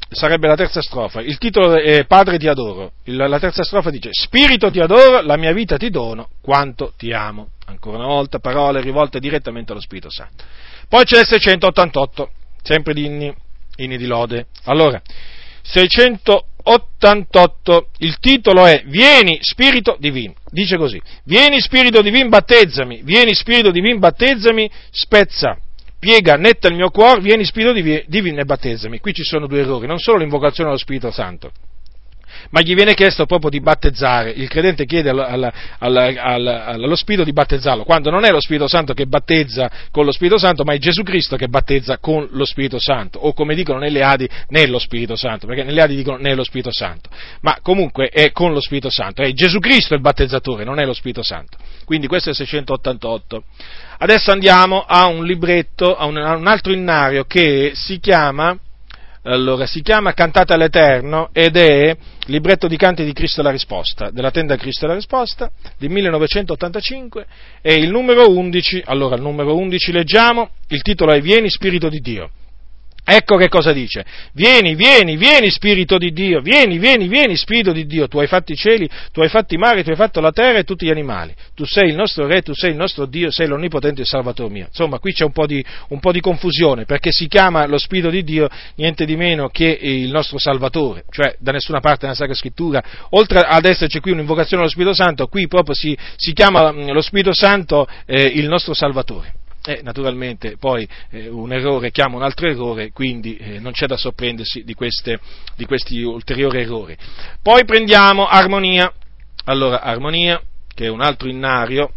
sarebbe la terza strofa. Il titolo è Padre ti adoro. la terza strofa dice Spirito ti adoro, la mia vita ti dono, quanto ti amo. Ancora una volta, parole rivolte direttamente allo Spirito Santo. Poi c'è il 688, sempre di inni, inni di lode. Allora, 688, il titolo è Vieni Spirito Divino. Dice così, Vieni Spirito Divino, battezzami, vieni Spirito Divino, battezzami, spezza piega netta il mio cuore, vieni Spirito Divino e battezzami. Qui ci sono due errori, non solo l'invocazione allo Spirito Santo, ma gli viene chiesto proprio di battezzare, il credente chiede alla, alla, alla, allo Spirito di battezzarlo, quando non è lo Spirito Santo che battezza con lo Spirito Santo, ma è Gesù Cristo che battezza con lo Spirito Santo, o come dicono nelle Adi, nello Spirito Santo, perché nelle Adi dicono nello Spirito Santo, ma comunque è con lo Spirito Santo, è Gesù Cristo il battezzatore, non è lo Spirito Santo. Quindi questo è il 688. Adesso andiamo a un libretto, a un, a un altro innario che si chiama, allora, si chiama Cantate all'Eterno ed è libretto di canti di Cristo la risposta, della tenda Cristo la risposta, del 1985, e il numero 11, allora il numero 11 leggiamo, il titolo è Vieni Spirito di Dio. Ecco che cosa dice. Vieni, vieni, vieni Spirito di Dio, vieni, vieni, vieni Spirito di Dio, tu hai fatto i cieli, tu hai fatto i mari, tu hai fatto la terra e tutti gli animali. Tu sei il nostro Re, tu sei il nostro Dio, sei l'Onnipotente e Salvatore mio. Insomma, qui c'è un po, di, un po' di confusione, perché si chiama lo Spirito di Dio niente di meno che il nostro Salvatore, cioè da nessuna parte nella Sacra Scrittura, oltre ad esserci qui un'invocazione allo Spirito Santo, qui proprio si, si chiama lo Spirito Santo eh, il nostro Salvatore. E naturalmente poi eh, un errore chiama un altro errore, quindi eh, non c'è da sorprendersi di, queste, di questi ulteriori errori. Poi prendiamo armonia. Allora, armonia, che è un altro innario,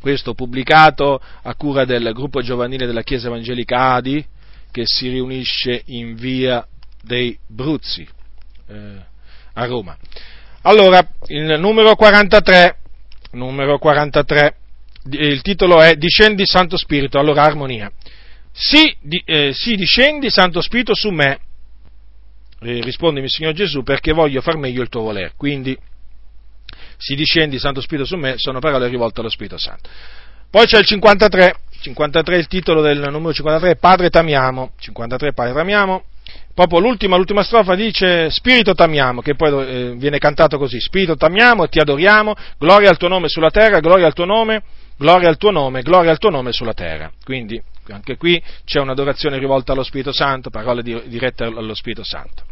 questo pubblicato a cura del gruppo giovanile della Chiesa Evangelica Adi, che si riunisce in via dei Bruzzi, eh, a Roma. Allora, il numero 43, numero 43 il titolo è Discendi Santo Spirito, allora armonia. Sì, di, eh, sì discendi Santo Spirito su me, eh, rispondimi Signor Gesù, perché voglio far meglio il tuo volere. Quindi, si discendi Santo Spirito su me, sono parole rivolte allo Spirito Santo. Poi c'è il 53, 53 il titolo del numero 53, Padre t'amiamo, 53 Padre t'amiamo, proprio l'ultima, l'ultima strofa dice Spirito t'amiamo, che poi eh, viene cantato così, Spirito t'amiamo e ti adoriamo, gloria al tuo nome sulla terra, gloria al tuo nome gloria al tuo nome, gloria al tuo nome sulla terra. Quindi anche qui c'è un'adorazione rivolta allo Spirito Santo, parole dirette allo Spirito Santo.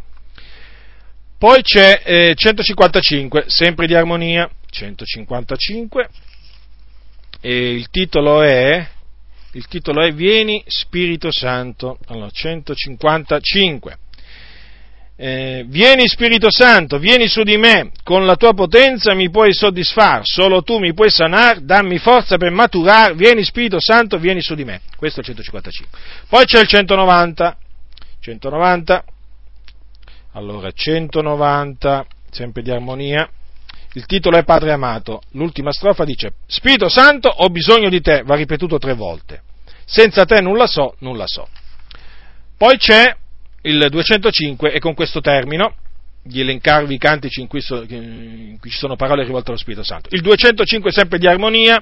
Poi c'è eh, 155, sempre di armonia, 155, e il titolo è, il titolo è Vieni Spirito Santo, allora 155 eh, vieni Spirito Santo, vieni su di me, con la tua potenza mi puoi soddisfare, solo tu mi puoi sanare, dammi forza per maturare, vieni Spirito Santo, vieni su di me. Questo è il 155. Poi c'è il 190, 190, allora 190, sempre di armonia, il titolo è Padre amato, l'ultima strofa dice Spirito Santo ho bisogno di te, va ripetuto tre volte, senza te nulla so, nulla so. Poi c'è il 205 e con questo termino di elencarvi i cantici in cui, so, in cui, ci sono parole rivolte allo Spirito Santo. Il 205 sempre di armonia,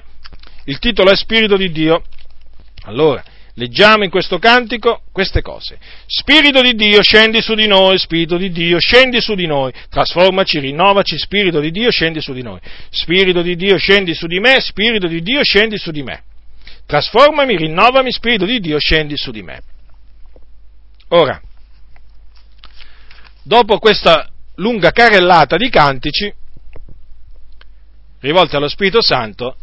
il titolo è Spirito di Dio. Allora, leggiamo in questo cantico queste cose. Spirito di Dio, scendi su di noi, Spirito di Dio, scendi su di noi, trasformaci, rinnovaci, Spirito di Dio, scendi su di noi. Spirito di Dio, scendi su di me, Spirito di Dio, scendi su di me. Trasformami, rinnovami, Spirito di Dio, scendi su di me. Ora, dopo questa lunga carrellata di cantici rivolti allo Spirito Santo,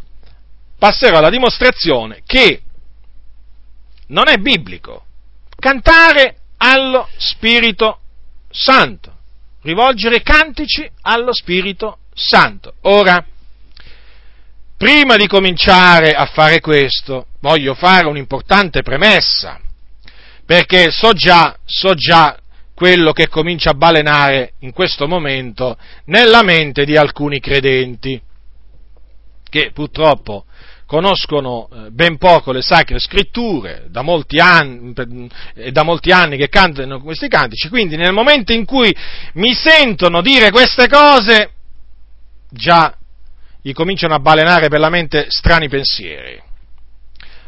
passerò alla dimostrazione che non è biblico cantare allo Spirito Santo. rivolgere cantici allo Spirito Santo. Ora, prima di cominciare a fare questo, voglio fare un'importante premessa, perché so già, so già quello che comincia a balenare in questo momento nella mente di alcuni credenti, che purtroppo conoscono eh, ben poco le sacre scritture, da molti anni, da molti anni che cantano questi cantici, quindi nel momento in cui mi sentono dire queste cose, già gli cominciano a balenare per la mente strani pensieri.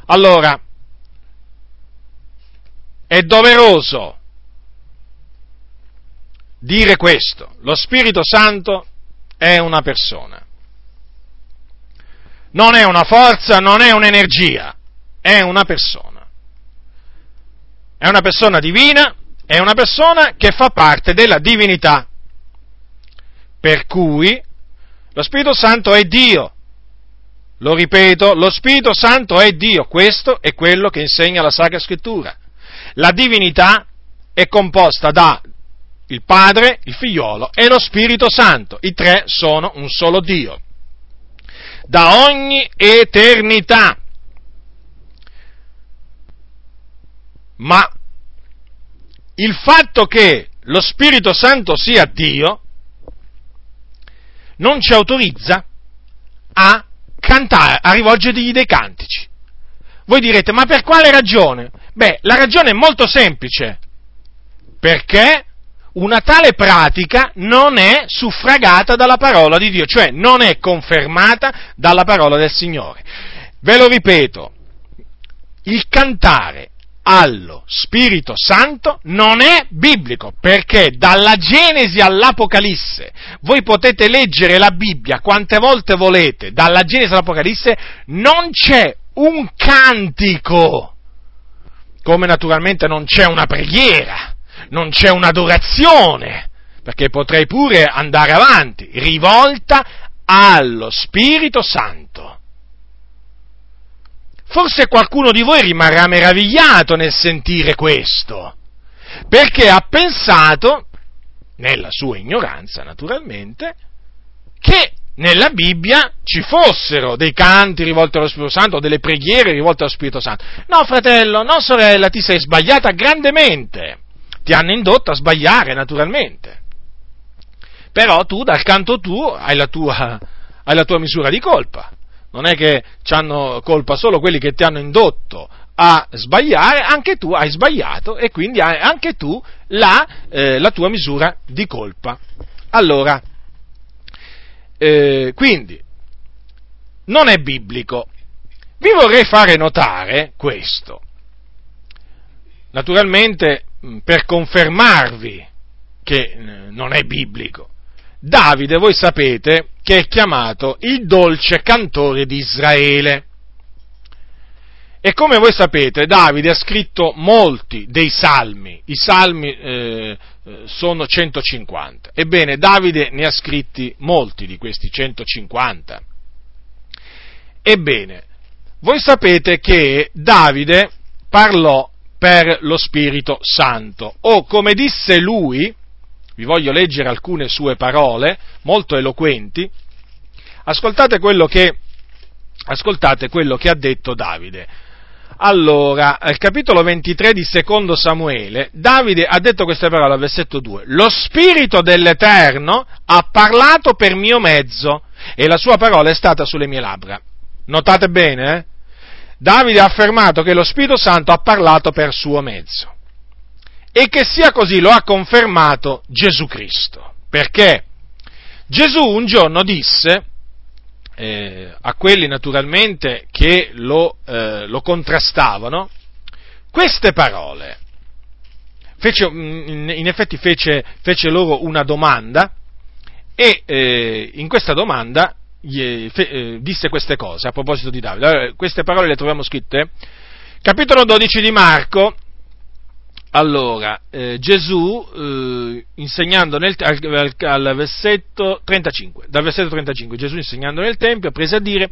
Allora, è doveroso dire questo, lo Spirito Santo è una persona non è una forza, non è un'energia, è una persona. È una persona divina, è una persona che fa parte della divinità. Per cui lo Spirito Santo è Dio. Lo ripeto, lo Spirito Santo è Dio. Questo è quello che insegna la Sacra Scrittura. La divinità è composta da il Padre, il Figliolo e lo Spirito Santo. I tre sono un solo Dio da ogni eternità. Ma il fatto che lo Spirito Santo sia Dio non ci autorizza a cantare, a rivolgergli dei cantici. Voi direte, ma per quale ragione? Beh, la ragione è molto semplice. Perché una tale pratica non è suffragata dalla parola di Dio, cioè non è confermata dalla parola del Signore. Ve lo ripeto, il cantare allo Spirito Santo non è biblico, perché dalla Genesi all'Apocalisse voi potete leggere la Bibbia quante volte volete, dalla Genesi all'Apocalisse non c'è un cantico, come naturalmente non c'è una preghiera non c'è un'adorazione, perché potrei pure andare avanti, rivolta allo Spirito Santo. Forse qualcuno di voi rimarrà meravigliato nel sentire questo, perché ha pensato, nella sua ignoranza naturalmente, che nella Bibbia ci fossero dei canti rivolti allo Spirito Santo o delle preghiere rivolte allo Spirito Santo. No, fratello, no, sorella, ti sei sbagliata grandemente ti hanno indotto a sbagliare naturalmente. Però tu dal canto tuo hai la tua, hai la tua misura di colpa. Non è che hanno colpa solo quelli che ti hanno indotto a sbagliare, anche tu hai sbagliato e quindi hai anche tu la, eh, la tua misura di colpa. Allora, eh, quindi, non è biblico. Vi vorrei fare notare questo. Naturalmente per confermarvi che eh, non è biblico. Davide, voi sapete, che è chiamato il dolce cantore di Israele. E come voi sapete, Davide ha scritto molti dei salmi, i salmi eh, eh sono 150. Ebbene, Davide ne ha scritti molti di questi 150. Ebbene, voi sapete che Davide parlò per lo Spirito Santo. O come disse lui, vi voglio leggere alcune sue parole, molto eloquenti, ascoltate quello che, ascoltate quello che ha detto Davide. Allora, al capitolo 23 di secondo Samuele, Davide ha detto queste parole al versetto 2. Lo Spirito dell'Eterno ha parlato per mio mezzo e la sua parola è stata sulle mie labbra. Notate bene, eh? Davide ha affermato che lo Spirito Santo ha parlato per suo mezzo. E che sia così lo ha confermato Gesù Cristo. Perché Gesù un giorno disse eh, a quelli naturalmente che lo, eh, lo contrastavano queste parole. Fece, in effetti fece, fece, loro una domanda e eh, in questa domanda eh, disse queste cose a proposito di Davide. Allora, queste parole le troviamo scritte. Capitolo 12 di Marco. Allora, eh, Gesù, eh, insegnando nel, al, al, versetto 35, dal versetto 35, Gesù insegnando nel Tempio, prese a dire,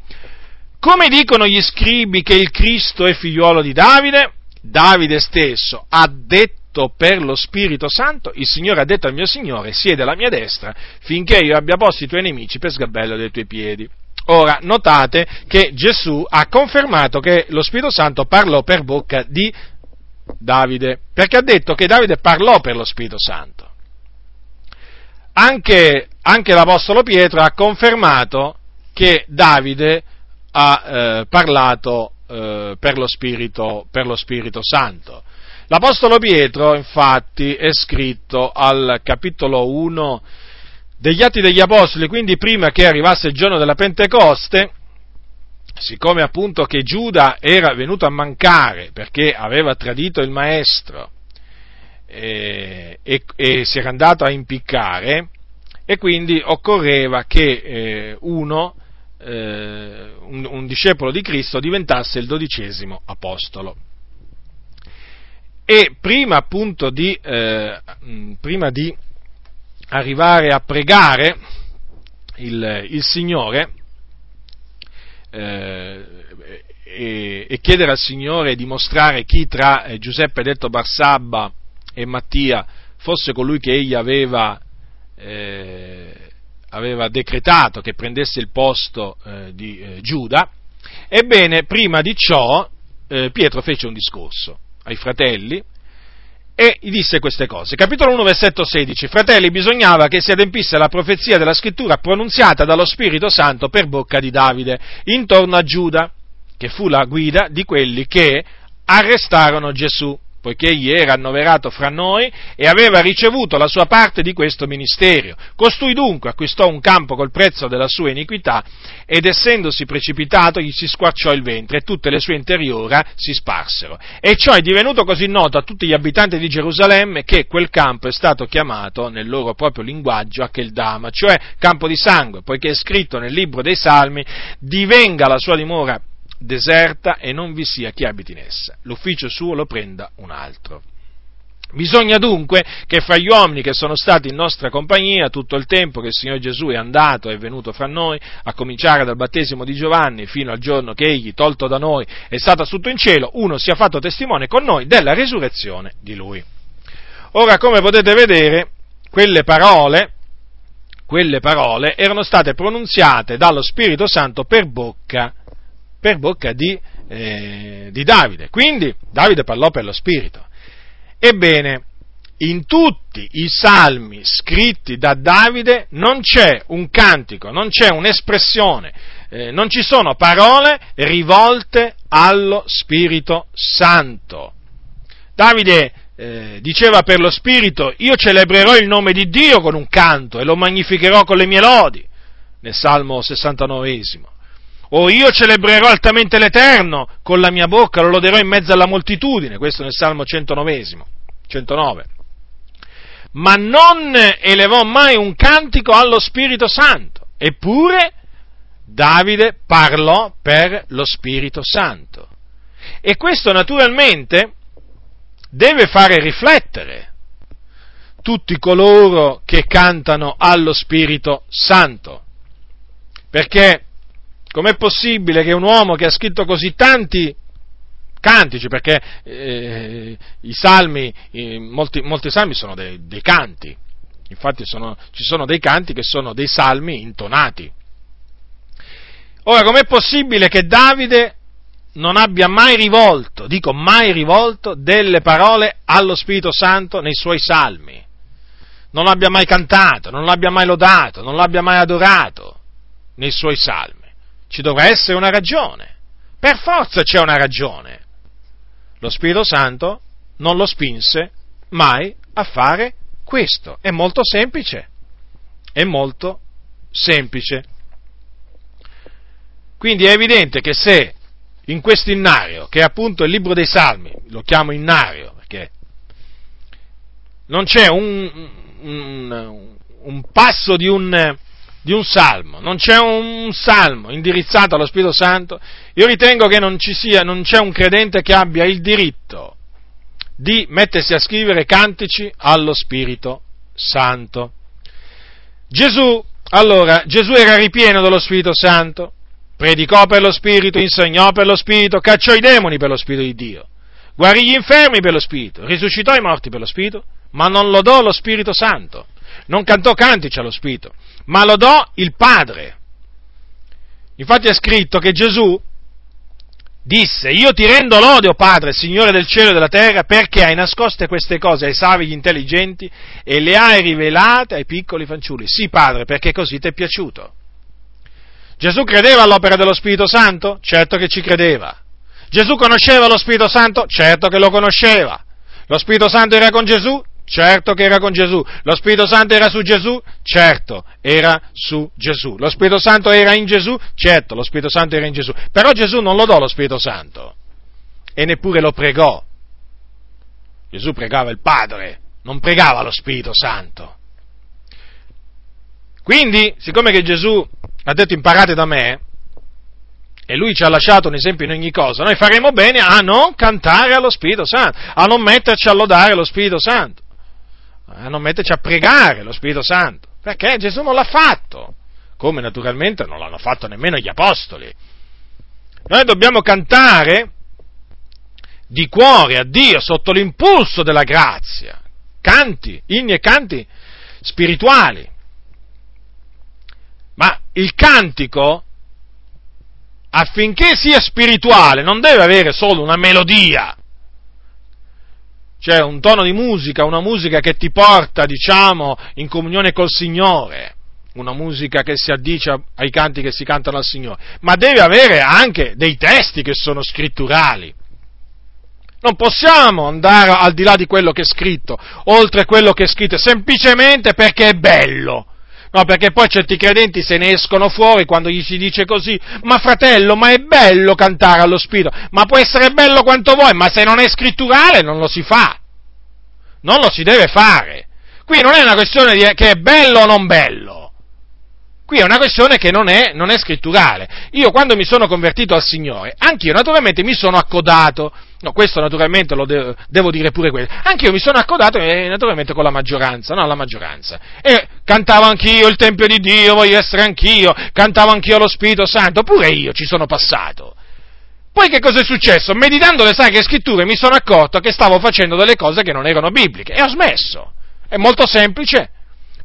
come dicono gli scribi che il Cristo è figliuolo di Davide? Davide stesso ha detto unto per lo Spirito Santo, il Signore ha detto al mio Signore, siede alla mia destra, finché io abbia posto i tuoi nemici per sgabello dei tuoi piedi. Ora, notate che Gesù ha confermato che lo Spirito Santo parlò per bocca di Davide, perché ha detto che Davide parlò per lo Spirito Santo. Anche, anche l'Apostolo Pietro ha confermato che Davide ha eh, parlato eh, per, lo Spirito, per lo Spirito Santo. L'Apostolo Pietro, infatti, è scritto al capitolo 1 degli Atti degli Apostoli, quindi prima che arrivasse il giorno della Pentecoste, siccome appunto che Giuda era venuto a mancare perché aveva tradito il maestro eh, e, e, si era andato a impiccare, e quindi occorreva che eh, uno, eh, un, un discepolo di Cristo, diventasse il dodicesimo apostolo. E prima appunto di, eh, prima di arrivare a pregare il, il Signore eh, e, e, chiedere al Signore di mostrare chi tra eh, Giuseppe detto Barsabba e Mattia fosse colui che egli aveva, eh, aveva decretato che prendesse il posto eh, di eh, Giuda, ebbene prima di ciò Pietro fece un discorso ai fratelli e gli disse queste cose. Capitolo 1, versetto 16. Fratelli, bisognava che si adempisse la profezia della scrittura pronunziata dallo Spirito Santo per bocca di Davide intorno a Giuda, che fu la guida di quelli che arrestarono Gesù poiché egli era annoverato fra noi e aveva ricevuto la sua parte di questo ministero. Costui dunque acquistò un campo col prezzo della sua iniquità ed essendosi precipitato gli si squarciò il ventre e tutte le sue interiora si sparsero. E ciò è divenuto così noto a tutti gli abitanti di Gerusalemme che quel campo è stato chiamato nel loro proprio linguaggio Acheldama, cioè campo di sangue, poiché è scritto nel libro dei Salmi, divenga la sua dimora deserta e non vi sia chi abiti in essa. L'ufficio suo lo prenda un altro. Bisogna dunque che fra gli uomini che sono stati in nostra compagnia tutto il tempo che il Signore Gesù è andato e è venuto fra noi, a cominciare dal battesimo di Giovanni fino al giorno che egli, tolto da noi, è stato assunto in cielo, uno sia fatto testimone con noi della resurrezione di lui. Ora, come potete vedere, quelle parole, quelle parole erano state pronunziate dallo Spirito Santo per bocca per bocca di, eh, di Davide. Quindi Davide parlò per lo Spirito. Ebbene, in tutti i salmi scritti da Davide non c'è un cantico, non c'è un'espressione, eh, non ci sono parole rivolte allo Spirito Santo. Davide eh, diceva per lo Spirito, io celebrerò il nome di Dio con un canto e lo magnificherò con le mie lodi, nel Salmo 69 o io celebrerò altamente l'Eterno con la mia bocca, lo loderò in mezzo alla moltitudine, questo nel Salmo 109. 109. Ma non elevò mai un cantico allo Spirito Santo, eppure Davide parlò per lo Spirito Santo. E questo naturalmente deve fare riflettere tutti coloro che cantano allo Spirito Santo, perché Com'è possibile che un uomo che ha scritto così tanti cantici, perché eh, i salmi, eh, molti, molti, salmi sono dei, dei canti, infatti sono, ci sono dei canti che sono dei salmi intonati. Ora, com'è possibile che Davide non abbia mai rivolto, dico mai rivolto, delle parole allo Spirito Santo nei suoi salmi? Non l'abbia mai cantato, non l'abbia mai lodato, non l'abbia mai adorato nei suoi salmi? Ci dovrà essere una ragione. Per forza c'è una ragione. Lo Spirito Santo non lo spinse mai a fare questo. È molto semplice. È molto semplice. Quindi è evidente che se in questo innario, che è appunto il libro dei Salmi, lo chiamo innario perché non c'è un, un, un passo di un, di un salmo, non c'è un salmo indirizzato allo Spirito Santo, io ritengo che non ci sia, non c'è un credente che abbia il diritto di mettersi a scrivere cantici allo Spirito Santo. Gesù, allora, Gesù era ripieno dello Spirito Santo, predicò per lo Spirito, insegnò per lo Spirito, cacciò i demoni per lo Spirito di Dio. guarì gli infermi per lo Spirito, risuscitò i morti per lo Spirito, ma non lodò lo Spirito Santo, non cantò cantici allo Spirito, ma lodò il Padre. Infatti è scritto che Gesù disse, io ti rendo lode, o Padre, Signore del cielo e della terra, perché hai nascoste queste cose ai savi gli intelligenti e le hai rivelate ai piccoli fanciulli. Sì, Padre, perché così ti è piaciuto. Gesù credeva all'opera dello Spirito Santo? Certo che ci credeva. Gesù conosceva lo Spirito Santo? Certo che lo conosceva. Lo Spirito Santo era con Gesù? Certo che era con Gesù. Lo Spirito Santo era su Gesù? Certo, era su Gesù. Lo Spirito Santo era in Gesù? Certo, lo Spirito Santo era in Gesù. Però Gesù non lo lodò lo Spirito Santo e neppure lo pregò. Gesù pregava il Padre, non pregava lo Spirito Santo. Quindi, siccome che Gesù ha detto imparate da me, e lui ci ha lasciato un esempio in ogni cosa, noi faremo bene a non cantare allo Spirito Santo, a non metterci a lodare lo Spirito Santo a non metterci a pregare lo Spirito Santo, perché Gesù non l'ha fatto, come naturalmente non l'hanno fatto nemmeno gli Apostoli. Noi dobbiamo cantare di cuore a Dio sotto l'impulso della grazia, canti, inni e canti spirituali. Ma il cantico, affinché sia spirituale, non deve avere solo una melodia, cioè un tono di musica, una musica che ti porta, diciamo, in comunione col Signore, una musica che si addice ai canti che si cantano al Signore, ma deve avere anche dei testi che sono scritturali. Non possiamo andare al di là di quello che è scritto, oltre quello che è scritto, semplicemente perché è bello. No, perché poi certi credenti se ne escono fuori quando gli si dice così, ma fratello, ma è bello cantare allo Spirito, ma può essere bello quanto vuoi, ma se non è scritturale non lo si fa. Non lo si deve fare. Qui non è una questione di che è bello o non bello. Qui è una questione che non è, non è scritturale. Io quando mi sono convertito al Signore, anch'io naturalmente mi sono accodato No, questo naturalmente lo devo, devo dire pure questo. Anch'io mi sono accodato eh, naturalmente con la maggioranza, no, la maggioranza. E cantavo anch'io il Tempio di Dio, voglio essere anch'io, cantavo anch'io lo Spirito Santo, pure io ci sono passato. Poi che cosa è successo? Meditando le sacre scritture mi sono accorto che stavo facendo delle cose che non erano bibliche e ho smesso. È molto semplice.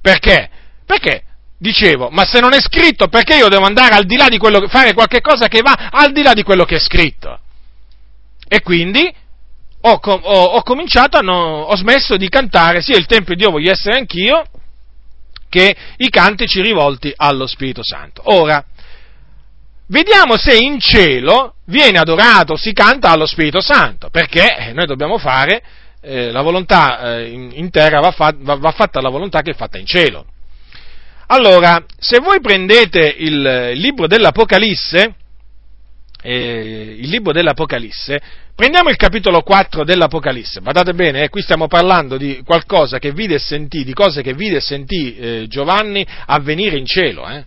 Perché? Perché dicevo, ma se non è scritto, perché io devo andare al di là di quello che, fare qualche cosa che va al di là di quello che è scritto? E quindi ho, ho, ho cominciato, no, ho smesso di cantare sia il Tempio di Dio voglio essere anch'io, che i cantici rivolti allo Spirito Santo. Ora, vediamo se in cielo viene adorato, si canta allo Spirito Santo, perché noi dobbiamo fare, eh, la volontà eh, in terra va, fa, va, va, fatta la volontà che è fatta in cielo. Allora, se voi prendete il, libro dell'Apocalisse, eh, il libro dell'Apocalisse, prendiamo il capitolo 4 dell'Apocalisse, guardate bene, eh, qui stiamo parlando di qualcosa che vide e sentì, di cose che vide e sentì eh, Giovanni avvenire in cielo. Eh.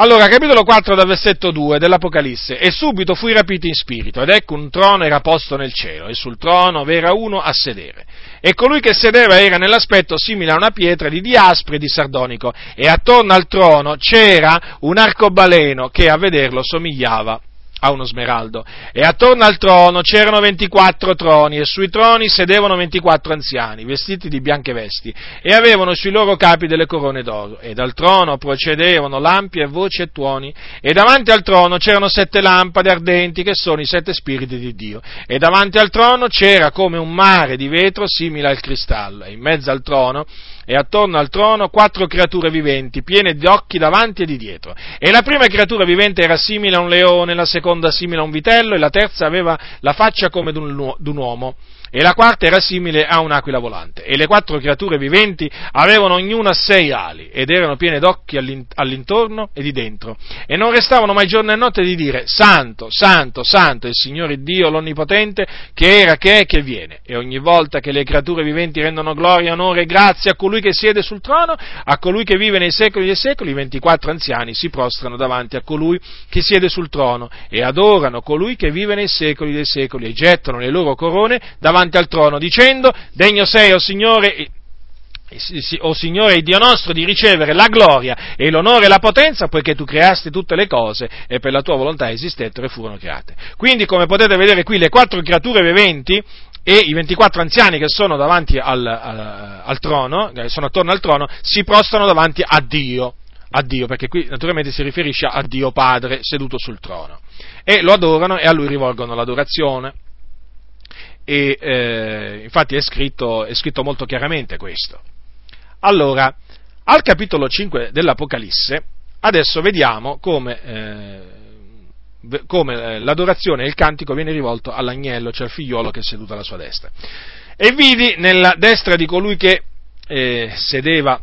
Allora, capitolo 4 dal versetto 2 dell'Apocalisse, e subito fui rapito in spirito, ed ecco un trono era posto nel cielo, e sul trono v'era uno a sedere. E colui che sedeva era nell'aspetto simile a una pietra di diaspro e di sardonico, e attorno al trono c'era un arcobaleno che a vederlo somigliava a uno smeraldo. E attorno al trono c'erano 24 troni e sui troni sedevano 24 anziani, vestiti di bianche vesti, e avevano sui loro capi delle corone d'oro. E dal trono procedevano lampi e voci e tuoni, e davanti al trono c'erano sette lampade ardenti che sono i sette spiriti di Dio. E davanti al trono c'era come un mare di vetro simile al cristallo, e in mezzo al trono e attorno al trono quattro creature viventi, piene di occhi davanti e di dietro. E la prima creatura vivente era simile a un leone, la seconda simile a un vitello e la terza aveva la faccia come d'un uomo e la quarta era simile a un'aquila volante. E le quattro creature viventi avevano ognuna sei ali ed erano piene d'occhi all'intorno e di dentro. E non restavano mai giorno e notte di dire Santo, Santo, Santo il Signore Dio l'Onnipotente che era, che è, che viene. E ogni volta che le creature viventi rendono gloria, onore e grazia a colui che siede sul trono, a colui che vive nei secoli dei secoli, i 24 anziani si prostrano davanti a colui che siede sul trono e adorano colui che vive nei secoli dei secoli e gettano le loro corone davanti davanti al trono, dicendo, degno sei, o Signore, o Signore Dio nostro, di ricevere la gloria e l'onore e la potenza, poiché tu creasti tutte le cose e per la tua volontà esistettero e furono create. Quindi, come potete vedere qui, le quattro creature viventi e i 24 anziani che sono davanti al, al, al trono, che sono attorno al trono, si prostrano davanti a Dio, a Dio, perché qui naturalmente si riferisce a Dio Padre seduto sul trono, e lo adorano e a lui rivolgono l'adorazione. E eh, infatti è scritto, è scritto molto chiaramente questo. Allora, al capitolo 5 dell'Apocalisse, adesso vediamo come, eh, come, l'adorazione e il cantico viene rivolto all'agnello, cioè al figliolo che è seduto alla sua destra. E vidi nella destra di colui che eh, sedeva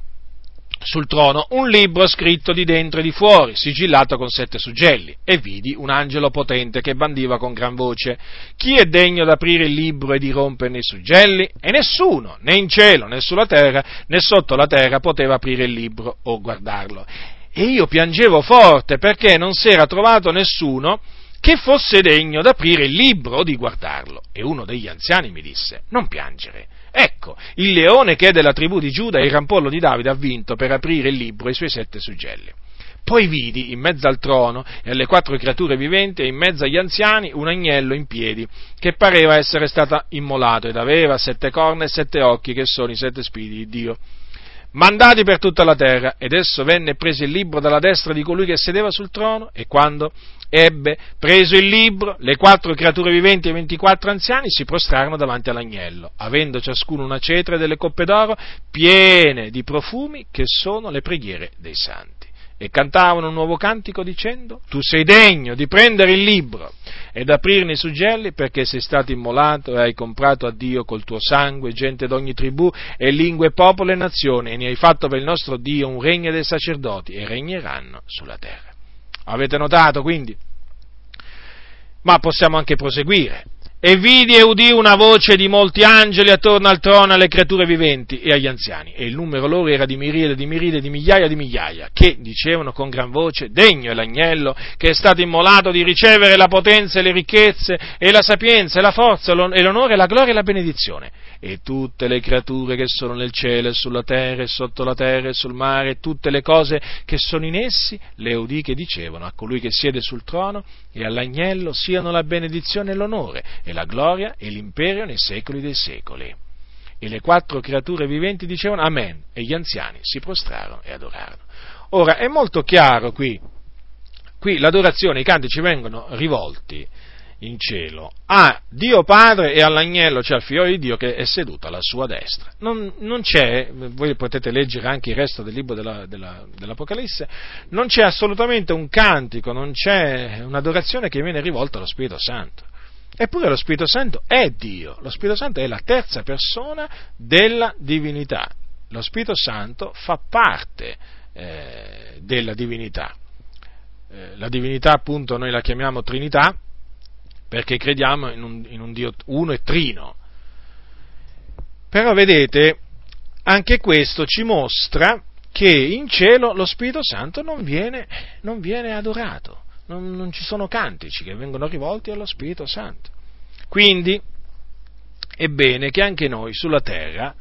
sul trono un libro scritto di dentro e di fuori, sigillato con sette suggelli, e vidi un angelo potente che bandiva con gran voce, chi è degno d'aprire il libro e di romperne i suggelli? E nessuno, né in cielo, né sulla terra, né sotto la terra poteva aprire il libro o guardarlo. E io piangevo forte perché non si era trovato nessuno che fosse degno d'aprire il libro o di guardarlo. E uno degli anziani mi disse, non piangere Ecco, il leone che è della tribù di Giuda e il rampollo di Davide ha vinto per aprire il libro e i suoi sette suggelli. Poi vidi in mezzo al trono e alle quattro creature viventi e in mezzo agli anziani un agnello in piedi, che pareva essere stato immolato ed aveva sette corna e sette occhi, che sono i sette spiriti di Dio mandati per tutta la terra, ed esso venne prese il libro dalla destra di colui che sedeva sul trono, e quando ebbe preso il libro, le quattro creature viventi e i ventiquattro anziani si prostrarono davanti all'agnello, avendo ciascuno una cetra e delle coppe d'oro piene di profumi che sono le preghiere dei santi. E cantavano un nuovo cantico dicendo, tu sei degno di prendere il libro ed aprirne i suggelli perché sei stato immolato e hai comprato a Dio col tuo sangue gente d'ogni tribù e lingue, popolo e nazione e ne hai fatto per il nostro Dio un regno dei sacerdoti e regneranno sulla terra. Avete notato quindi? Ma possiamo anche proseguire e vidi e udì una voce di molti angeli attorno al trono alle creature viventi e agli anziani, e il numero loro era di miriade di miriade di migliaia di migliaia, che dicevano con gran voce, degno è l'agnello che è stato immolato di ricevere la potenza e le ricchezze e la sapienza e la forza e l'onore e la gloria e la benedizione. E tutte le creature che sono nel cielo e sulla terra e sotto la terra e sul mare e tutte le cose che sono in essi, le udì che dicevano a colui che siede sul trono e all'agnello siano la benedizione e l'onore e la gloria e l'imperio nei secoli dei secoli. E le quattro creature viventi dicevano Amen e gli anziani si prostrarono e adorarono. Ora è molto chiaro qui, qui l'adorazione, i canti ci vengono rivolti in cielo a Dio Padre e all'agnello, cioè al figlio di Dio che è seduto alla sua destra. Non, non c'è, voi potete leggere anche il resto del libro della, della, dell'Apocalisse, non c'è assolutamente un cantico, non c'è un'adorazione che viene rivolta allo Spirito Santo. Eppure lo Spirito Santo è Dio, lo Spirito Santo è la terza persona della divinità. Lo Spirito Santo fa parte eh, della divinità. Eh, la divinità appunto noi la chiamiamo Trinità, perché crediamo in un, in un Dio uno e trino. Però vedete, anche questo ci mostra che in cielo lo Spirito Santo non viene, non viene adorato, non, non, ci sono cantici che vengono rivolti allo Spirito Santo. Quindi è bene che anche noi sulla terra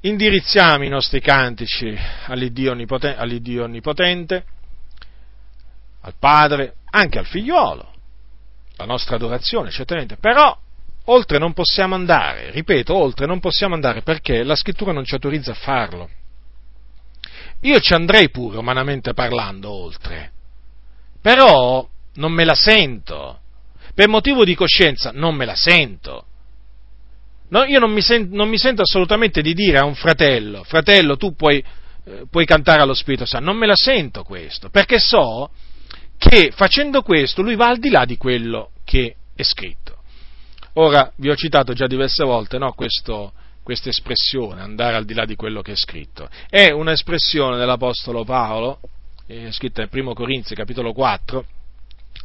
indirizziamo i nostri cantici all'Iddio onnipotente, all'Iddio onnipotente al Padre, anche al figliolo, la nostra adorazione, certamente, però oltre non possiamo andare, ripeto, oltre non possiamo andare perché la scrittura non ci autorizza a farlo. Io ci andrei pure, umanamente parlando, oltre, però non me la sento, per motivo di coscienza non me la sento. No, io non mi, sen- non mi, sento assolutamente di dire a un fratello, fratello tu puoi, eh, puoi cantare allo Spirito Santo, non me la sento questo, perché so che facendo questo lui va al di là di quello che è scritto. Ora, vi ho citato già diverse volte no, questo, questa espressione, andare al di là di quello che è scritto. È un'espressione dell'Apostolo Paolo, è scritta in 1 Corinzi capitolo 4,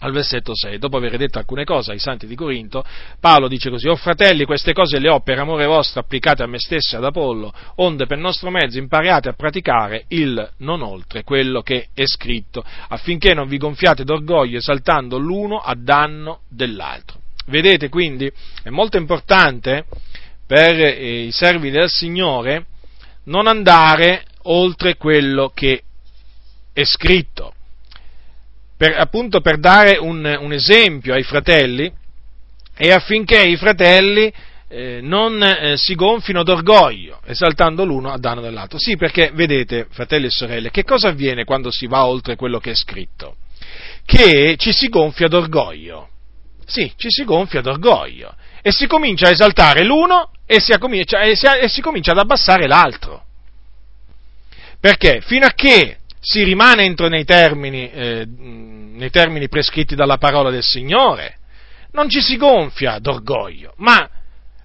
al versetto 6, dopo aver detto alcune cose ai santi di Corinto, Paolo dice così, O fratelli, queste cose le ho per amore vostro applicate a me stesso e ad Apollo, onde per nostro mezzo impariate a praticare il non oltre quello che è scritto, affinché non vi gonfiate d'orgoglio esaltando l'uno a danno dell'altro. Vedete quindi, è molto importante per eh, i servi del Signore non andare oltre quello che è scritto. Per, appunto per dare un, un esempio ai fratelli e affinché i fratelli eh, non eh, si gonfino d'orgoglio, esaltando l'uno a danno dell'altro. Sì, perché vedete, fratelli e sorelle, che cosa avviene quando si va oltre quello che è scritto? Che ci si gonfia d'orgoglio. Sì, ci si gonfia d'orgoglio e si comincia a esaltare l'uno e si, comincia, e si, e si comincia ad abbassare l'altro. Perché fino a che si rimane entro nei termini, eh, nei termini prescritti dalla parola del Signore, non ci si gonfia d'orgoglio, ma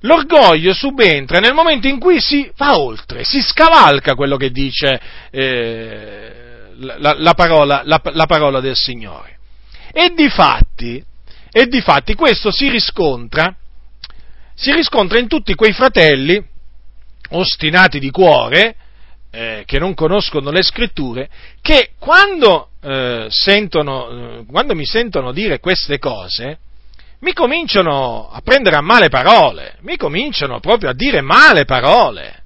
l'orgoglio subentra nel momento in cui si va oltre, si scavalca quello che dice eh, la, la, parola, la, la, parola, del Signore. E di fatti, e di fatti questo si riscontra, si riscontra in tutti quei fratelli ostinati di cuore, eh, che non conoscono le scritture, che quando, eh, sentono, eh, quando mi sentono dire queste cose, mi cominciano a prendere a male parole, mi cominciano proprio a dire male parole.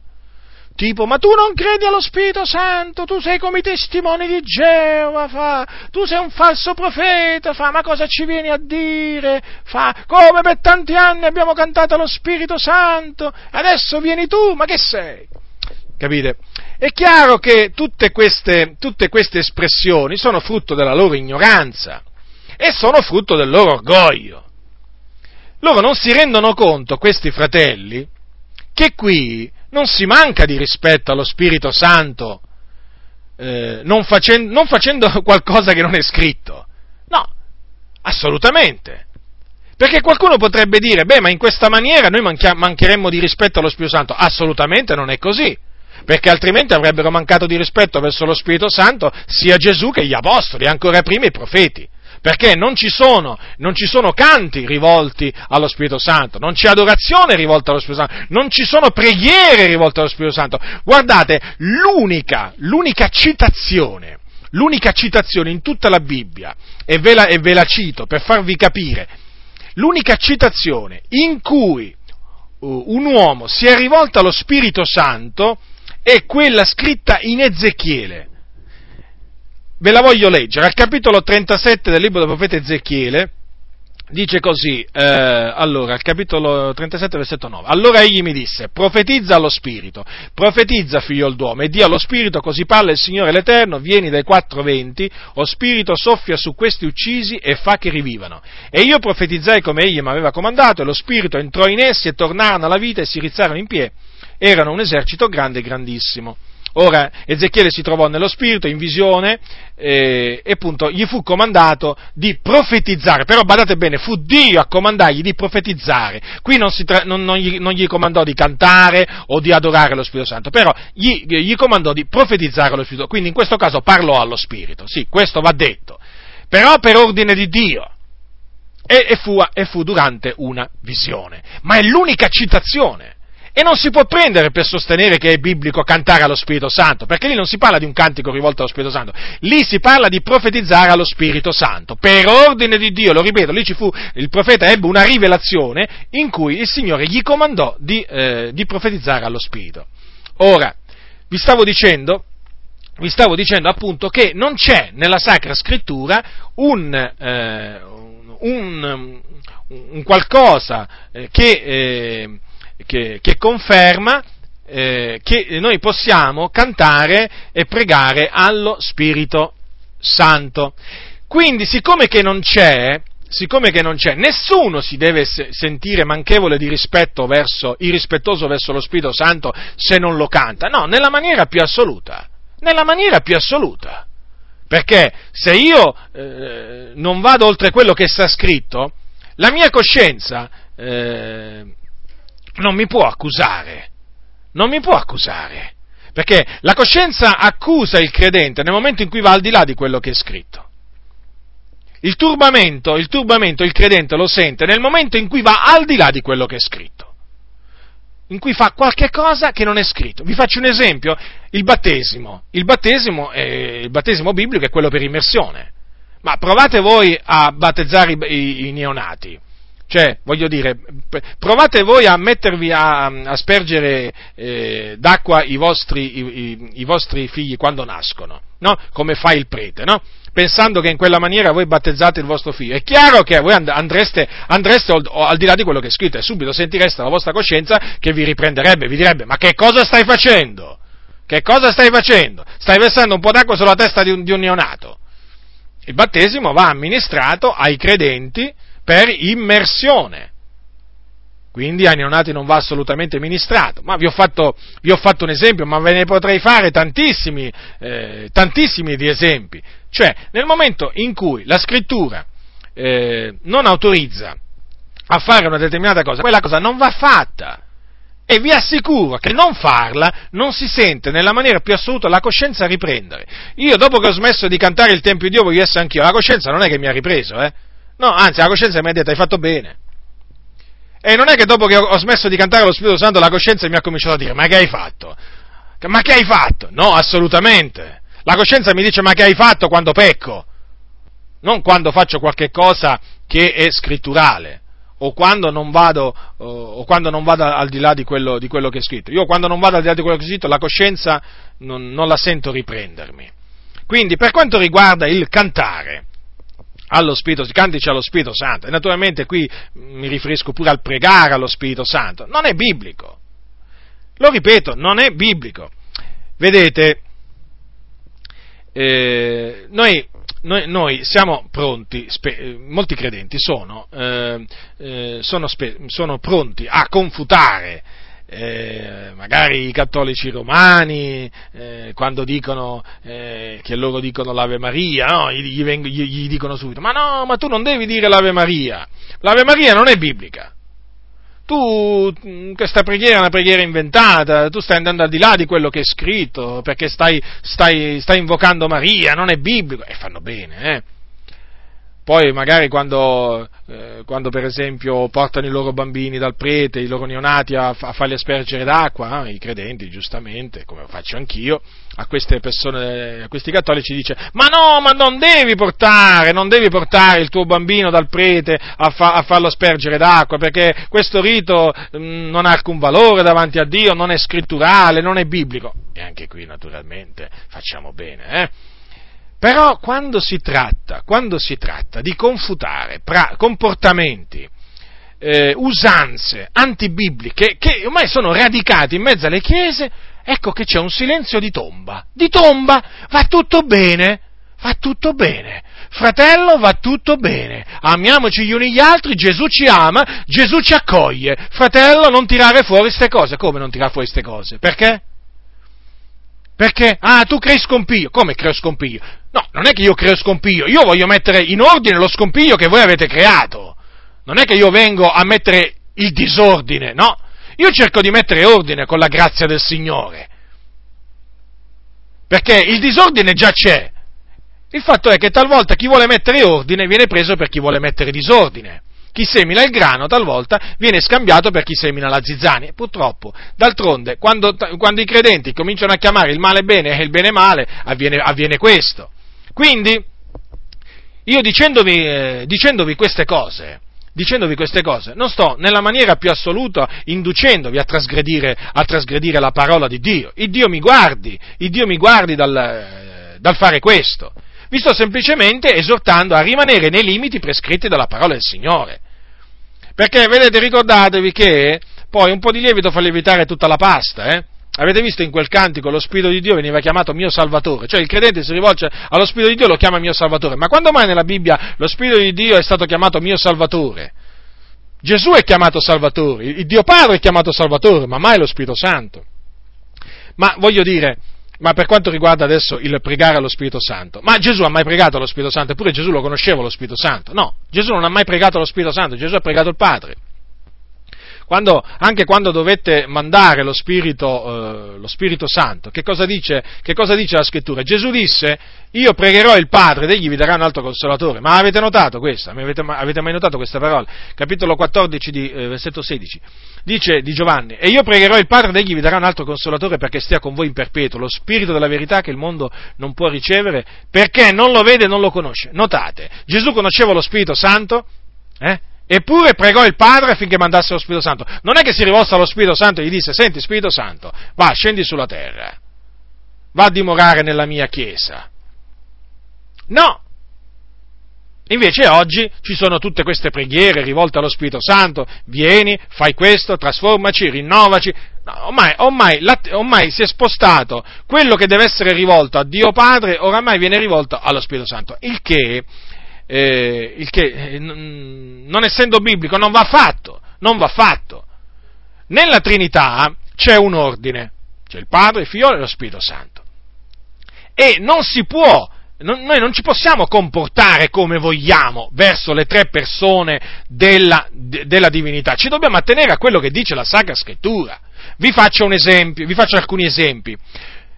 Tipo, ma tu non credi allo Spirito Santo, tu sei come i testimoni di Geova, fa, tu sei un falso profeta, fa, ma cosa ci vieni a dire? Fa, come per tanti anni abbiamo cantato allo Spirito Santo, adesso vieni tu, ma che sei? Capite? È chiaro che tutte queste, tutte queste espressioni sono frutto della loro ignoranza e sono frutto del loro orgoglio. Loro non si rendono conto, questi fratelli, che qui non si manca di rispetto allo Spirito Santo eh, non, facendo, non facendo qualcosa che non è scritto. No, assolutamente. Perché qualcuno potrebbe dire, beh, ma in questa maniera noi mancheremmo di rispetto allo Spirito Santo. Assolutamente non è così. Perché altrimenti avrebbero mancato di rispetto verso lo Spirito Santo sia Gesù che gli Apostoli, ancora prima i profeti perché non ci, sono, non ci sono canti rivolti allo Spirito Santo, non c'è adorazione rivolta allo Spirito Santo, non ci sono preghiere rivolte allo Spirito Santo. Guardate, l'unica, l'unica citazione, l'unica citazione in tutta la Bibbia, e ve la, e ve la cito per farvi capire, l'unica citazione in cui uh, un uomo si è rivolto allo Spirito Santo è quella scritta in Ezechiele. Ve la voglio leggere, al capitolo 37 del libro del profeta Ezechiele, dice così, eh, allora, al capitolo 37, versetto 9, allora egli mi disse, profetizza allo Spirito, profetizza figlio d'uomo, e dia allo Spirito, così parla il Signore l'Eterno, vieni dai quattro venti, o Spirito soffia su questi uccisi e fa che rivivano. E io profetizzai come egli mi aveva comandato, e lo Spirito entrò in essi e tornarono alla vita e si rizzarono in piedi, erano un esercito grande e grandissimo. Ora Ezechiele si trovò nello spirito, in visione, eh, e appunto gli fu comandato di profetizzare, però badate bene, fu Dio a comandargli di profetizzare, qui non, tra- non, non, gli, non, gli, comandò di cantare o di adorare lo Spirito Santo, però gli, gli comandò di profetizzare lo Spirito, quindi in questo caso parlò allo Spirito, sì, questo va detto, però per ordine di Dio. E, e, fu, e fu durante una visione, ma è l'unica citazione e non si può prendere per sostenere che è biblico cantare allo Spirito Santo, perché lì non si parla di un cantico rivolto allo Spirito Santo, lì si parla di profetizzare allo Spirito Santo. Per ordine di Dio, lo ripeto, lì ci fu, il profeta ebbe una rivelazione in cui il Signore gli comandò di, eh, di profetizzare allo Spirito. Ora, vi stavo dicendo, vi stavo dicendo appunto che non c'è nella Sacra Scrittura un, eh, un, un qualcosa eh, che eh, che, che conferma eh, che noi possiamo cantare e pregare allo Spirito Santo. Quindi, siccome che non c'è, siccome che non c'è, nessuno si deve sentire manchevole di rispetto verso, irrispettoso verso lo Spirito Santo se non lo canta, no, nella maniera più assoluta, nella maniera più assoluta. Perché se io eh, non vado oltre quello che sta scritto, la mia coscienza eh, non mi può accusare, non mi può accusare, perché la coscienza accusa il credente nel momento in cui va al di là di quello che è scritto. Il turbamento, il turbamento, il credente lo sente nel momento in cui va al di là di quello che è scritto, in cui fa qualche cosa che non è scritto. Vi faccio un esempio, il battesimo. Il battesimo, è, il battesimo biblico è quello per immersione, ma provate voi a battezzare i, i, i neonati Cioè, voglio dire, provate voi a mettervi a, a spergere eh, d'acqua i vostri, i, i vostri, figli quando nascono, no? Come fa il prete, no? Pensando che in quella maniera voi battezzate il vostro figlio. È chiaro che voi andreste, andreste al, al di là di quello che è scritto e subito sentireste la vostra coscienza che vi riprenderebbe, vi direbbe, ma che cosa stai facendo? Che cosa stai facendo? Stai versando un po' d'acqua sulla testa di un, di un neonato. Il battesimo va amministrato ai credenti per immersione. Quindi ai neonati non va assolutamente ministrato. Ma vi ho fatto, vi ho fatto un esempio, ma ve ne potrei fare tantissimi, eh, tantissimi di esempi. Cioè, nel momento in cui la scrittura eh, non autorizza a fare una determinata cosa, quella cosa non va fatta. E vi assicuro che non farla non si sente nella maniera più assoluta la coscienza riprendere. Io dopo che ho smesso di cantare il Tempio di Dio voglio essere anch'io, la coscienza non è che mi ha ripreso, eh? No, anzi, la coscienza mi ha detto hai fatto bene. E non è che dopo che ho smesso di cantare lo Spirito Santo la coscienza mi ha cominciato a dire ma che hai fatto? Ma che hai fatto? No, assolutamente. La coscienza mi dice ma che hai fatto quando pecco? Non quando faccio qualche cosa che è scritturale o quando non vado, o quando non vado al di là di quello, di quello, che è scritto. Io quando non vado al di là di quello che è scritto la coscienza non, non la sento riprendermi. Quindi per quanto riguarda il cantare, allo Spirito, cantici allo Spirito Santo. E naturalmente qui mi riferisco pure al pregare allo Spirito Santo. Non è biblico. Lo ripeto, non è biblico. Vedete, eh, noi, noi, noi, siamo pronti, spe, molti credenti sono, eh, eh, sono, spe, sono pronti a confutare eh, magari i cattolici romani, eh, quando dicono eh, che loro dicono l'Ave Maria, no? gli, gli, gli, dicono subito, ma no, ma tu non devi dire l'Ave Maria, l'Ave Maria non è biblica. Tu, mm, questa preghiera è una preghiera inventata, tu stai andando al di là di quello che è scritto, perché stai, stai, stai invocando Maria, non è biblico, e fanno bene, eh poi magari quando, eh, quando, per esempio portano i loro bambini dal prete, i loro neonati a, a farli aspergere d'acqua, eh, i credenti giustamente, come faccio anch'io, a queste persone, a questi cattolici dice ma no, ma non devi portare, non devi portare il tuo bambino dal prete a, fa, a farlo aspergere d'acqua, perché questo rito mh, mm, non ha alcun valore davanti a Dio, non è scritturale, non è biblico. E anche qui naturalmente facciamo bene, eh? Però quando si tratta, quando si tratta di confutare pra- comportamenti, eh, usanze antibibliche che ormai sono radicati in mezzo alle chiese, ecco che c'è un silenzio di tomba. Di tomba va tutto bene, va tutto bene. Fratello, va tutto bene. Amiamoci gli uni gli altri, Gesù ci ama, Gesù ci accoglie. Fratello, non tirare fuori queste cose. Come non tirare fuori queste cose? Perché? Perché? Ah, tu crei scompiglio. Come creo scompiglio? No, non è che io creo scompiglio, io voglio mettere in ordine lo scompiglio che voi avete creato. Non è che io vengo a mettere il disordine, no. Io cerco di mettere ordine con la grazia del Signore. Perché il disordine già c'è. Il fatto è che talvolta chi vuole mettere ordine viene preso per chi vuole mettere disordine chi semina il grano talvolta viene scambiato per chi semina la zizzania. Purtroppo, d'altronde, quando, quando, i credenti cominciano a chiamare il male bene e il bene male, avviene, avviene questo. Quindi, io dicendovi, eh, dicendovi queste cose, dicendovi queste cose, non sto nella maniera più assoluta inducendovi a trasgredire, a trasgredire la parola di Dio. Il Dio mi guardi, il Dio mi guardi dal, eh, dal fare questo. Vi sto semplicemente esortando a rimanere nei limiti prescritti dalla parola del Signore. Perché, vedete, ricordatevi che poi un po' di lievito fa lievitare tutta la pasta, eh? Avete visto in quel cantico lo Spirito di Dio veniva chiamato mio Salvatore, cioè il credente si rivolge allo Spirito di Dio e lo chiama mio Salvatore. Ma quando mai nella Bibbia lo Spirito di Dio è stato chiamato mio Salvatore? Gesù è chiamato Salvatore, il Dio Padre è chiamato Salvatore, ma mai lo Spirito Santo. Ma voglio dire, ma per quanto riguarda adesso il pregare allo Spirito Santo, ma Gesù ha mai pregato allo Spirito Santo? Eppure Gesù lo conosceva lo Spirito Santo? No, Gesù non ha mai pregato allo Spirito Santo, Gesù ha pregato il Padre. Quando, anche quando dovette mandare lo Spirito, eh, lo Spirito Santo, che cosa, dice, che cosa, dice, la Scrittura? Gesù disse, io pregherò il Padre ed egli vi darà un altro consolatore. Ma avete notato questo? Avete, avete mai notato questa parola? Capitolo 14, di, eh, versetto 16. Dice di Giovanni, e io pregherò il Padre ed egli vi darà un altro consolatore perché stia con voi in perpetuo, lo Spirito della verità che il mondo non può ricevere perché non lo vede e non lo conosce. Notate, Gesù conosceva lo Spirito Santo? Eh? Eppure pregò il Padre affinché mandasse lo Spirito Santo. Non è che si rivolse allo Spirito Santo e gli disse, senti Spirito Santo, va, scendi sulla terra, va a dimorare nella mia Chiesa. No! Invece oggi ci sono tutte queste preghiere rivolte allo Spirito Santo, vieni, fai questo, trasformaci, rinnovaci. No, ormai, ormai, ormai, si è spostato quello che deve essere rivolto a Dio Padre, oramai viene rivolto allo Spirito Santo, il che eh, il che eh, non essendo biblico non va fatto, non va fatto. Nella Trinità c'è un ordine, c'è il Padre, il Figlio e lo Spirito Santo. E non si può, non, noi non ci possiamo comportare come vogliamo verso le tre persone della, de, della divinità, ci dobbiamo attenere a quello che dice la Sacra Scrittura. Vi faccio esempio, vi faccio alcuni esempi.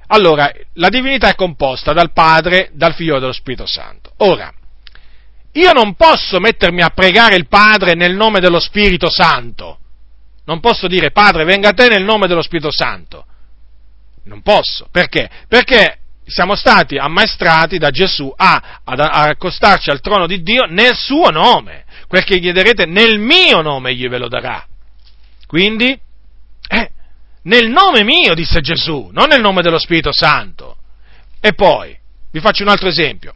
Allora, la divinità è composta dal Padre, dal Figlio e dallo Spirito Santo. Ora, io non posso mettermi a pregare il Padre nel nome dello Spirito Santo. Non posso dire Padre venga a te nel nome dello Spirito Santo. Non posso. Perché? Perché siamo stati ammaestrati da Gesù a, ad, a accostarci al trono di Dio nel suo nome. Quel che chiederete nel mio nome egli ve lo darà. Quindi, eh, nel nome mio, disse Gesù, non nel nome dello Spirito Santo. E poi, vi faccio un altro esempio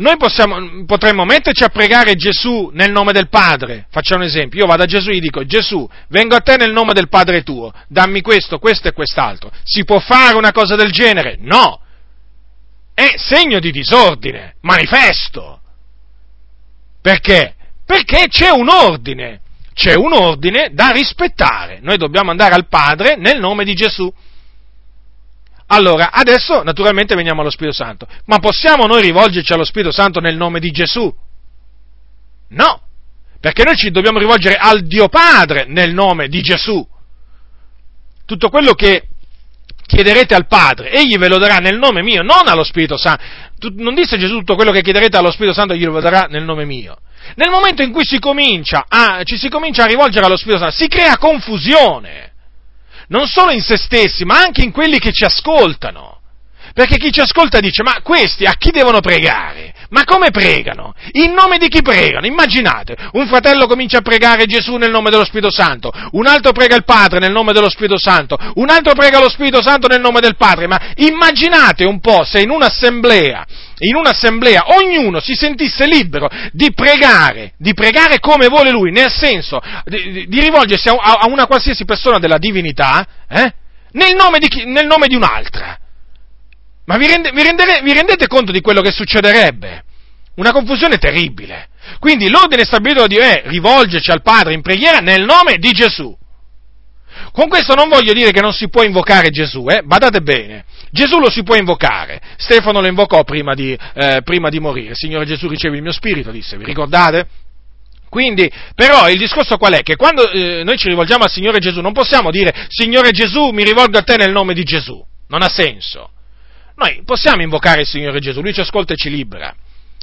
noi possiamo, potremmo metterci a pregare Gesù nel nome del Padre. Facciamo un esempio, io vado a Gesù e gli dico, Gesù, vengo a te nel nome del Padre tuo, dammi questo, questo e quest'altro. Si può fare una cosa del genere? No! È segno di disordine, manifesto. Perché? Perché c'è un ordine, c'è un ordine da rispettare. Noi dobbiamo andare al Padre nel nome di Gesù. Allora, adesso naturalmente veniamo allo Spirito Santo. Ma possiamo noi rivolgerci allo Spirito Santo nel nome di Gesù? No, perché noi ci dobbiamo rivolgere al Dio Padre nel nome di Gesù. Tutto quello che chiederete al Padre, egli ve lo darà nel nome mio, non allo Spirito Santo. Non disse Gesù tutto quello che chiederete allo Spirito Santo, egli lo darà nel nome mio. Nel momento in cui si comincia a, ci si comincia a rivolgere allo Spirito Santo, si crea confusione non solo in se stessi, ma anche in quelli che ci ascoltano. Perché chi ci ascolta dice, ma questi a chi devono pregare? Ma come pregano? In nome di chi pregano? Immaginate, un fratello comincia a pregare Gesù nel nome dello Spirito Santo, un altro prega il Padre nel nome dello Spirito Santo, un altro prega lo Spirito Santo nel nome del Padre, ma immaginate un po' se in un'assemblea, in un'assemblea ognuno si sentisse libero di pregare, di pregare come vuole lui, nel senso di, di rivolgersi a, a, una qualsiasi persona della divinità, eh, nel, nome di chi, nel nome di un'altra. Ma vi, rende, vi, rendere, vi rendete conto di quello che succederebbe? Una confusione terribile. Quindi l'ordine stabilito da Dio è rivolgerci al Padre in preghiera nel nome di Gesù. Con questo non voglio dire che non si può invocare Gesù, eh? badate bene. Gesù lo si può invocare. Stefano lo invocò prima di, eh, prima di morire. Signore Gesù ricevi il mio spirito, disse, vi ricordate? Quindi, però, il discorso qual è? Che quando eh, noi ci rivolgiamo al Signore Gesù non possiamo dire Signore Gesù mi rivolgo a te nel nome di Gesù. Non ha senso. Noi possiamo invocare il Signore Gesù, Lui ci ascolta e ci libera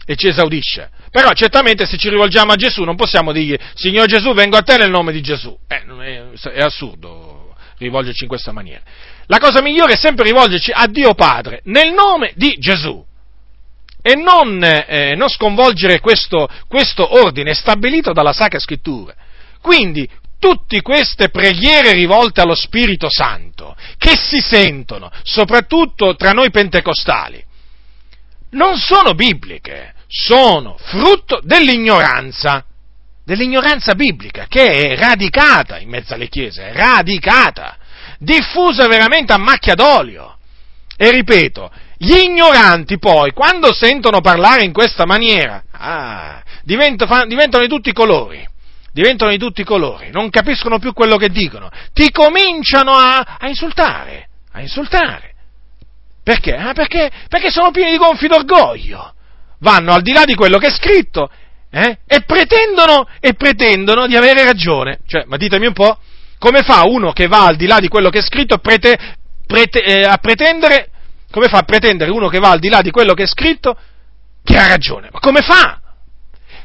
e ci esaudisce. Però certamente se ci rivolgiamo a Gesù non possiamo dirgli Signore Gesù vengo a te nel nome di Gesù. Eh, è, è assurdo rivolgerci in questa maniera. La cosa migliore è sempre rivolgerci a Dio Padre nel nome di Gesù e non, eh, non sconvolgere questo, questo ordine stabilito dalla Sacra Scrittura. Quindi tutte queste preghiere rivolte allo Spirito Santo, che si sentono, soprattutto tra noi pentecostali, non sono bibliche, sono frutto dell'ignoranza, dell'ignoranza biblica, che è radicata in mezzo alle chiese, radicata, diffusa veramente a macchia d'olio. E ripeto, gli ignoranti poi, quando sentono parlare in questa maniera, ah, diventano, di tutti i colori diventano di tutti i colori, non capiscono più quello che dicono, ti cominciano a, a insultare, a insultare. Perché? Ah, perché? Perché sono pieni di gonfi d'orgoglio, vanno al di là di quello che è scritto eh, e, pretendono, e pretendono di avere ragione. Cioè, ma ditemi un po', come fa uno che va al di là di quello che è scritto prete, prete, eh, a pretendere, come fa a pretendere uno che va al di là di quello che è scritto che ha ragione? Ma come fa?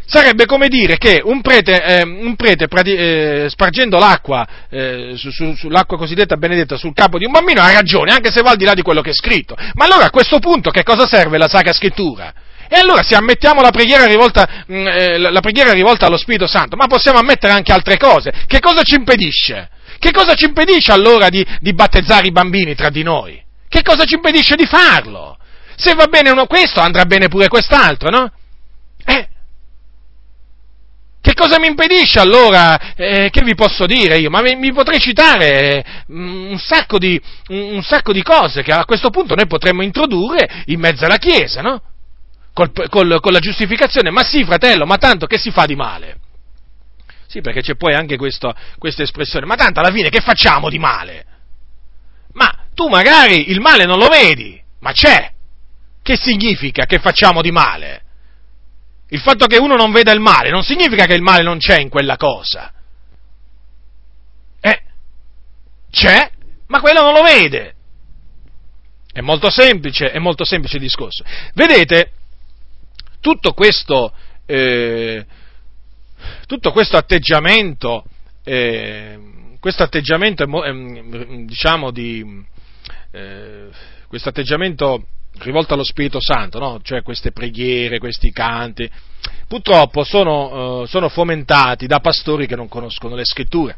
Sarebbe come dire che un prete, eh, un prete eh, spargendo l'acqua, eh, su, su, sull'acqua cosiddetta benedetta sul capo di un bambino ha ragione, anche se va al di là di quello che è scritto. Ma allora a questo punto che cosa serve la Sacra Scrittura? E allora se ammettiamo la preghiera, rivolta, mm, eh, la preghiera rivolta allo Spirito Santo, ma possiamo ammettere anche altre cose. Che cosa ci impedisce? Che cosa ci impedisce allora di, di battezzare i bambini tra di noi? Che cosa ci impedisce di farlo? Se va bene uno questo, andrà bene pure quest'altro, no? Eh, che cosa mi impedisce allora? Eh, che vi posso dire io? Ma mi, mi potrei citare mm, un sacco, di, un sacco, di, cose che a questo punto noi potremmo introdurre in mezzo alla Chiesa, no? Col, col, con la giustificazione. Ma sì, fratello, ma tanto che si fa di male? Sì, perché c'è poi anche questo, questa espressione. Ma tanto alla fine che facciamo di male? Ma tu magari il male non lo vedi, ma c'è. Che significa che facciamo di male? Il fatto che uno non veda il male non significa che il male non c'è in quella cosa. Eh, c'è, ma quello non lo vede. È molto semplice, è molto semplice il discorso. Vedete, tutto questo, eh, tutto questo atteggiamento, eh, questo atteggiamento, eh, diciamo, di, eh, questo atteggiamento rivolta allo Spirito Santo, no? cioè queste preghiere, questi canti, purtroppo sono, uh, sono fomentati da pastori che non conoscono le scritture.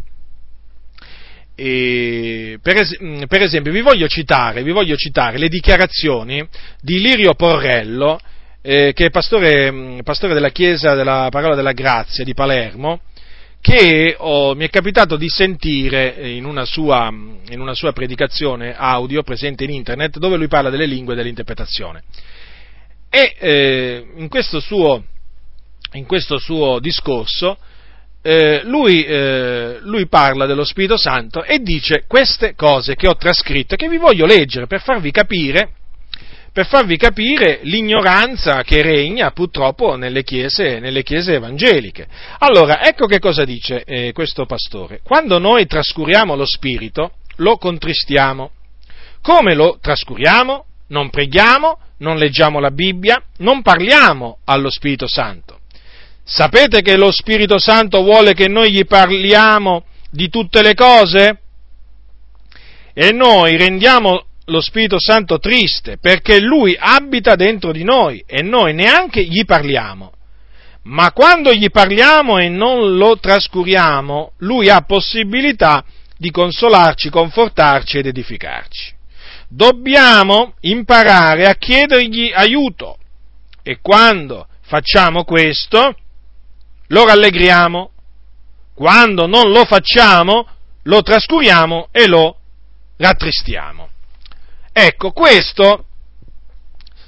Per, es- mm, per, esempio, vi voglio, citare, vi voglio, citare, le dichiarazioni di Lirio Porrello, eh, che è pastore, mm, pastore, della Chiesa della Parola della Grazia di Palermo, che oh, mi è capitato di sentire in una, sua, in una, sua, predicazione audio presente in internet dove lui parla delle lingue e dell'interpretazione. E eh, in, questo suo, in, questo suo, discorso eh, lui, eh, lui, parla dello Spirito Santo e dice queste cose che ho trascritto che vi voglio leggere per farvi capire per farvi capire l'ignoranza che regna purtroppo nelle chiese, nelle chiese evangeliche. Allora, ecco che cosa dice eh, questo pastore. Quando noi trascuriamo lo Spirito, lo contristiamo. Come lo trascuriamo? Non preghiamo, non leggiamo la Bibbia, non parliamo allo Spirito Santo. Sapete che lo Spirito Santo vuole che noi gli parliamo di tutte le cose? E noi rendiamo lo Spirito Santo triste perché Lui abita dentro di noi e noi neanche gli parliamo. Ma quando gli parliamo e non lo trascuriamo, Lui ha possibilità di consolarci, confortarci ed edificarci. Dobbiamo imparare a chiedergli aiuto e quando facciamo questo lo rallegriamo, quando non lo facciamo lo trascuriamo e lo rattristiamo. Ecco, questo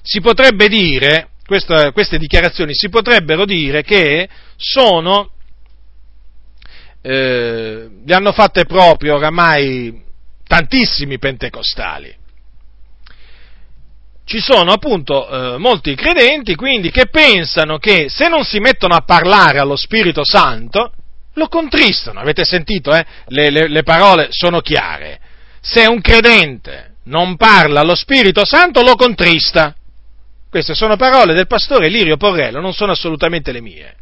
si potrebbe dire, questa, queste dichiarazioni si potrebbero dire che sono, eh, le hanno fatte proprio oramai tantissimi pentecostali. Ci sono appunto eh, molti credenti quindi che pensano che se non si mettono a parlare allo Spirito Santo, lo contristano. Avete sentito? Eh? Le, le, le parole sono chiare. Se un credente non parla allo Spirito Santo lo contrista. Queste sono parole del pastore Lirio Porrello, non sono assolutamente le mie.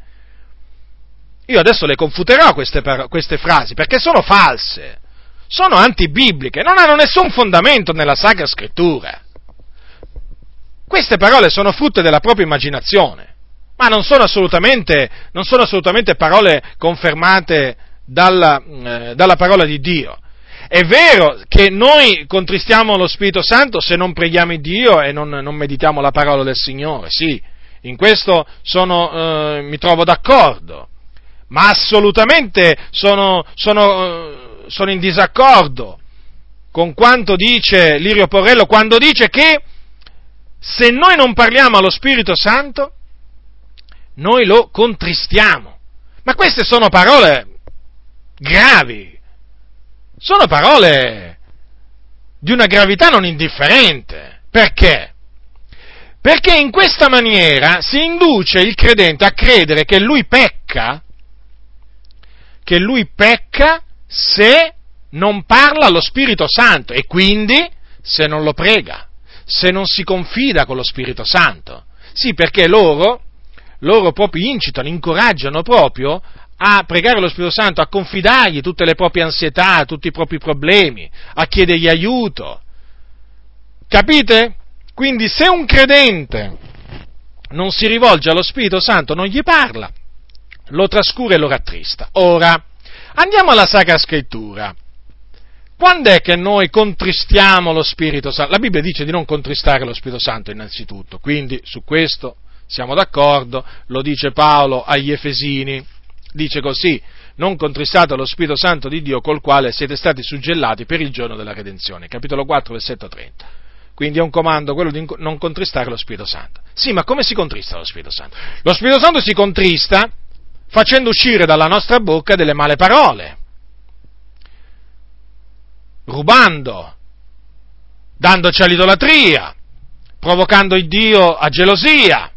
Io adesso le confuterò queste, par- queste frasi perché sono false, sono antibibliche, non hanno nessun fondamento nella Sacra Scrittura. Queste parole sono frutto della propria immaginazione, ma non sono assolutamente, non sono assolutamente parole confermate dalla, eh, dalla parola di Dio. È vero che noi contristiamo lo Spirito Santo se non preghiamo Dio e non, non meditiamo la parola del Signore, sì, in questo sono, eh, mi trovo d'accordo, ma assolutamente sono, sono, eh, sono in disaccordo con quanto dice Lirio Porrello quando dice che se noi non parliamo allo Spirito Santo, noi lo contristiamo. Ma queste sono parole gravi, sono parole di una gravità non indifferente. Perché? Perché in questa maniera si induce il credente a credere che lui pecca, che lui pecca se non parla allo Spirito Santo e quindi se non lo prega, se non si confida con lo Spirito Santo. Sì, perché loro, loro proprio incitano, incoraggiano proprio a pregare lo Spirito Santo, a confidargli tutte le proprie ansietà, tutti i propri problemi, a chiedergli aiuto. Capite? Quindi se un credente non si rivolge allo Spirito Santo, non gli parla, lo trascura e lo rattrista. Ora, andiamo alla Sacra Scrittura. Quando è che noi contristiamo lo Spirito Santo? La Bibbia dice di non contristare lo Spirito Santo innanzitutto, quindi su questo siamo d'accordo, lo dice Paolo agli Efesini, dice così, non contristate lo Spirito Santo di Dio col quale siete stati suggellati per il giorno della redenzione, capitolo 4, versetto 30. Quindi è un comando quello di non contristare lo Spirito Santo. Sì, ma come si contrista lo Spirito Santo? Lo Spirito Santo si contrista facendo uscire dalla nostra bocca delle male parole rubando, dandoci all'idolatria, provocando il Dio a gelosia.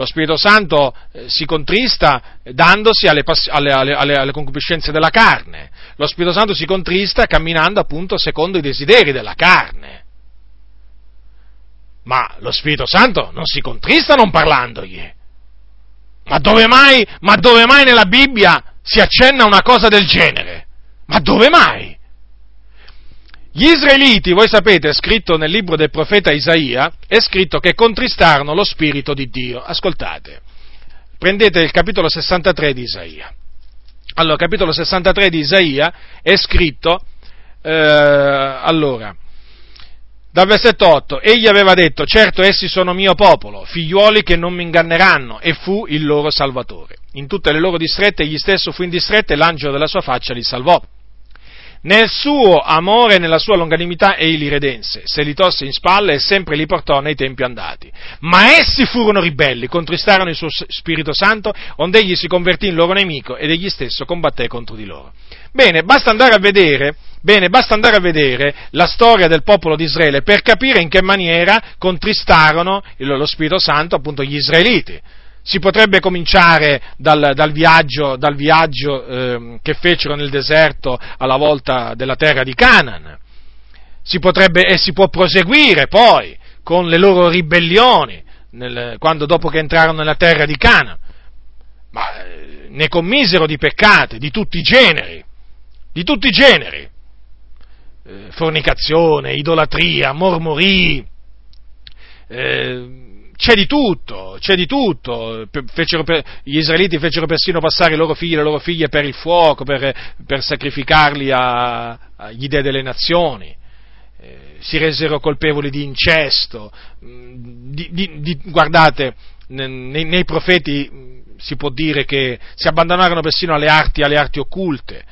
Lo Spirito Santo eh, si contrista dandosi alle, alle, alle, alle, concupiscenze della carne. Lo Spirito Santo si contrista camminando appunto secondo i desideri della carne. Ma lo Spirito Santo non si contrista non parlandogli. Ma dove mai, ma dove mai nella Bibbia si accenna una cosa del genere? Ma dove mai? Gli israeliti, voi sapete, è scritto nel libro del profeta Isaia, è scritto che contristarono lo spirito di Dio. Ascoltate, prendete il capitolo 63 di Isaia. Allora, capitolo 63 di Isaia è scritto, eh, allora, dal versetto 8, egli aveva detto, certo essi sono mio popolo, figliuoli che non mi inganneranno, e fu il loro salvatore. In tutte le loro distrette egli stesso fu in distretta e l'angelo della sua faccia li salvò. Nel suo amore e nella sua longanimità egli li redense, se li tosse in spalle e sempre li portò nei tempi andati. Ma essi furono ribelli, contristarono il suo Spirito Santo, onde egli si convertì in loro nemico ed egli stesso combatté contro di loro. Bene, basta andare a vedere, bene, basta andare a vedere la storia del popolo di Israele per capire in che maniera contristarono lo Spirito Santo appunto gli israeliti. Si potrebbe cominciare dal, dal viaggio, dal viaggio eh, che fecero nel deserto alla volta della terra di Canaan. Si potrebbe, e si può proseguire poi con le loro ribellioni, nel, quando dopo che entrarono nella terra di Canaan. Ma eh, ne commisero di peccati, di tutti i generi, di tutti i generi. Eh, fornicazione, idolatria, mormorii, eh, c'è di tutto, c'è di tutto. Per, gli israeliti fecero persino passare i loro figli e le loro figlie per il fuoco, per, per sacrificarli agli dei delle nazioni. Eh, si resero colpevoli di incesto. Mm, di, di, di, guardate, nei, nei, profeti mm, si può dire che si abbandonarono persino alle arti, alle arti occulte.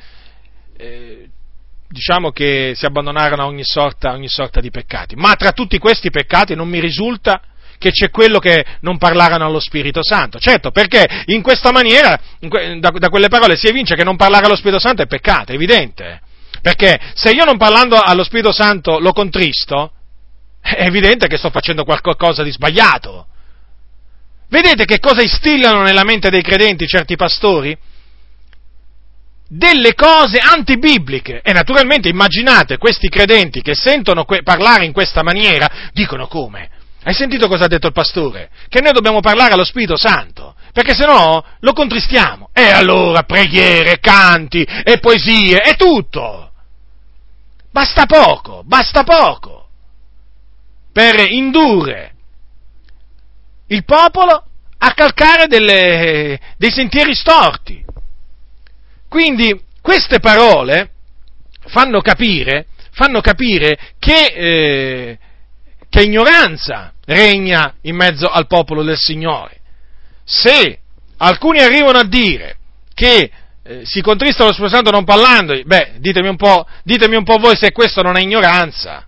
Eh, diciamo che si abbandonarono a ogni sorta, ogni sorta di peccati. Ma tra tutti questi peccati non mi risulta che c'è quello che non parlarono allo Spirito Santo. Certo, perché in questa maniera, da, da, quelle parole si evince che non parlare allo Spirito Santo è peccato, è evidente. Perché se io non parlando allo Spirito Santo lo contristo, è evidente che sto facendo qualcosa di sbagliato. Vedete che cosa instillano nella mente dei credenti certi pastori? Delle cose antibibliche. E naturalmente immaginate questi credenti che sentono que- parlare in questa maniera, dicono come? Hai sentito cosa ha detto il pastore? Che noi dobbiamo parlare allo Spirito Santo, perché se no lo contristiamo. E allora preghiere, canti e poesie e tutto. Basta poco, basta poco per indurre il popolo a calcare delle, dei sentieri storti. Quindi queste parole fanno capire, fanno capire che eh, che ignoranza regna in mezzo al popolo del Signore. Se alcuni arrivano a dire che eh, si contrista lo Spirito Santo non parlando, beh, ditemi un, po', ditemi un po' voi se questo non è ignoranza.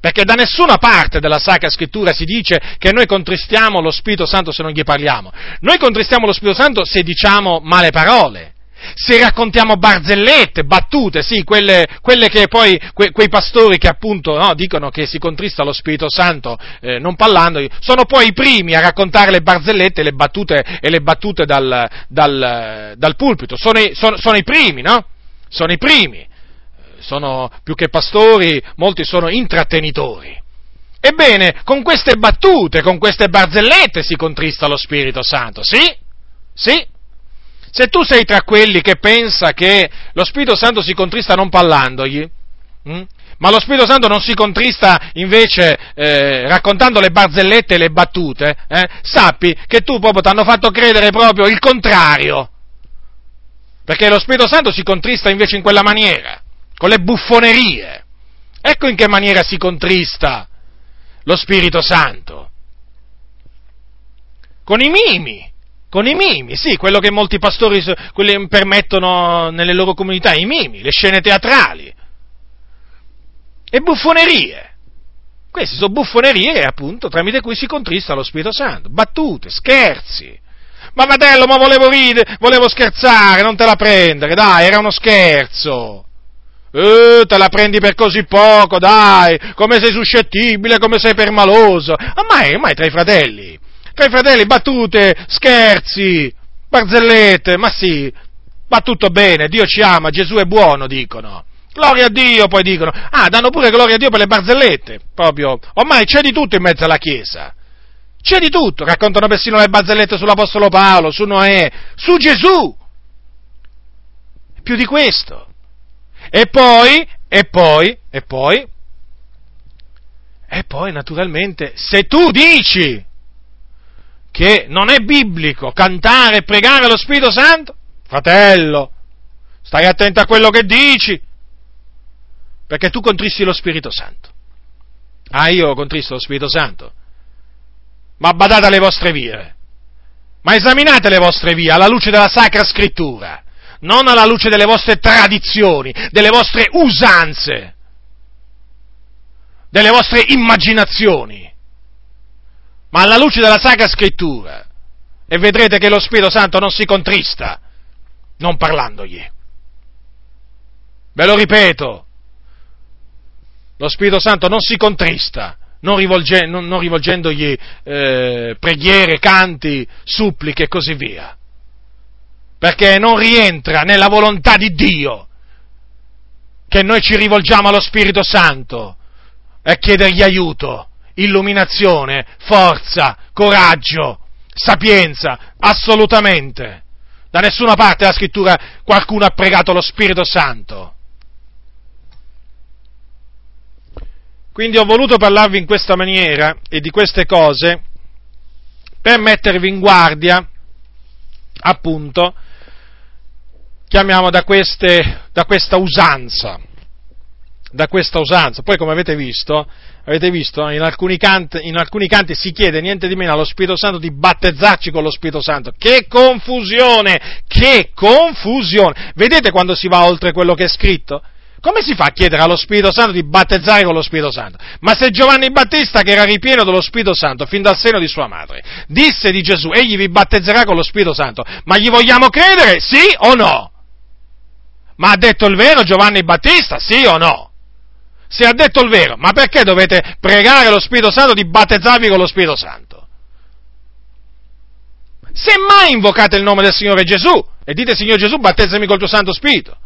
Perché da nessuna parte della Sacra Scrittura si dice che noi contristiamo lo Spirito Santo se non gli parliamo. Noi contristiamo lo Spirito Santo se diciamo male parole, se raccontiamo barzellette, battute, sì, quelle, quelle che poi, que, quei pastori che appunto no, dicono che si contrista lo Spirito Santo eh, non parlando, sono poi i primi a raccontare le barzellette le battute, e le battute dal, dal, dal, pulpito, sono i, sono, sono i primi, no? Sono i primi, sono più che pastori, molti sono intrattenitori. Ebbene, con queste battute, con queste barzellette si contrista lo Spirito Santo, sì? Sì? Se tu sei tra quelli che pensa che lo Spirito Santo si contrista non parlandogli, mh? Hm? Ma lo Spirito Santo non si contrista invece eh, raccontando le barzellette e le battute, eh? sappi che tu proprio ti hanno fatto credere proprio il contrario. Perché lo Spirito Santo si contrista invece in quella maniera, con le buffonerie. Ecco in che maniera si contrista lo Spirito Santo. Con i mimi, con i mimi, sì, quello che molti pastori permettono nelle loro comunità, i mimi, le scene teatrali e buffonerie. Queste sono buffonerie, appunto, tramite cui si contrista lo Spirito Santo. Battute, scherzi. Ma fratello, ma volevo ridere, volevo scherzare, non te la prendere, dai, era uno scherzo. Eh, te la prendi per così poco, dai, come sei suscettibile, come sei permaloso. Ormai, ormai tra i fratelli, tra i fratelli, battute, scherzi, barzellette, ma sì, va tutto bene, Dio ci ama, Gesù è buono, dicono. Gloria a Dio, poi dicono. Ah, danno pure gloria a Dio per le barzellette. Proprio. Ormai c'è di tutto in mezzo alla Chiesa. C'è di tutto. Raccontano persino le barzellette sull'Apostolo Paolo, su Noè, su Gesù. Più di questo. E poi, e poi, e poi, e poi naturalmente, se tu dici che non è biblico cantare e pregare lo Spirito Santo, fratello, stai attento a quello che dici, perché tu contristi lo Spirito Santo. Ah, io contristo lo Spirito Santo? Ma badate alle vostre vie. Ma esaminate le vostre vie alla luce della Sacra Scrittura, non alla luce delle vostre tradizioni, delle vostre usanze, delle vostre immaginazioni, ma alla luce della Sacra Scrittura. E vedrete che lo Spirito Santo non si contrista non parlandogli. Ve lo ripeto, lo Spirito Santo non si contrista, non, rivolge, non, non rivolgendogli eh, preghiere, canti, suppliche e così via, perché non rientra nella volontà di Dio che noi ci rivolgiamo allo Spirito Santo e chiedergli aiuto, illuminazione, forza, coraggio, sapienza, assolutamente. Da nessuna parte della scrittura qualcuno ha pregato lo Spirito Santo. Quindi ho voluto parlarvi in questa maniera e di queste cose per mettervi in guardia, appunto, chiamiamo da, queste, da questa usanza, da questa usanza. Poi come avete visto, avete visto in, alcuni canti, in alcuni canti si chiede niente di meno allo Spirito Santo di battezzarci con lo Spirito Santo. Che confusione! Che confusione! Vedete quando si va oltre quello che è scritto? Come si fa a chiedere allo Spirito Santo di battezzare con lo Spirito Santo? Ma se Giovanni Battista, che era ripieno dello Spirito Santo fin dal seno di sua madre, disse di Gesù, egli vi battezzerà con lo Spirito Santo, ma gli vogliamo credere, sì o no? Ma ha detto il vero Giovanni Battista, sì o no? Se ha detto il vero, ma perché dovete pregare lo Spirito Santo di battezzarvi con lo Spirito Santo? Se mai invocate il nome del Signore Gesù e dite Signore Gesù battezzami col tuo Santo Spirito,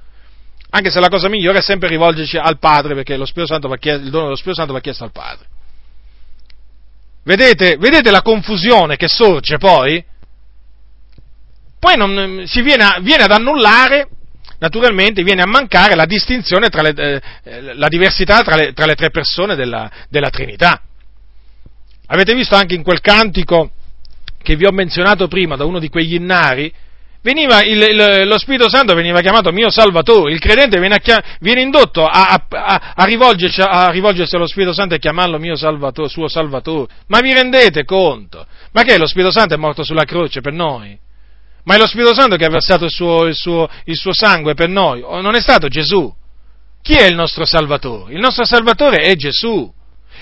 anche se la cosa migliore è sempre rivolgerci al Padre, perché chiesto, il dono dello Spirito Santo va chiesto al Padre. Vedete, vedete la confusione che sorge poi? Poi non, si viene, viene, ad annullare, naturalmente viene a mancare la distinzione tra le, eh, la diversità tra le, tra le tre persone della, della Trinità. Avete visto anche in quel cantico che vi ho menzionato prima da uno di quegli innari, veniva il, il, lo Spirito Santo veniva chiamato mio Salvatore, il credente viene, a, viene indotto a, a, a, rivolgersi, a, rivolgersi, allo Spirito Santo e chiamarlo mio Salvatore, suo Salvatore. Ma vi rendete conto? Ma che lo Spirito Santo è morto sulla croce per noi? Ma è lo Spirito Santo che ha versato il suo, il suo, il suo sangue per noi? Non è stato Gesù? Chi è il nostro Salvatore? Il nostro Salvatore è Gesù.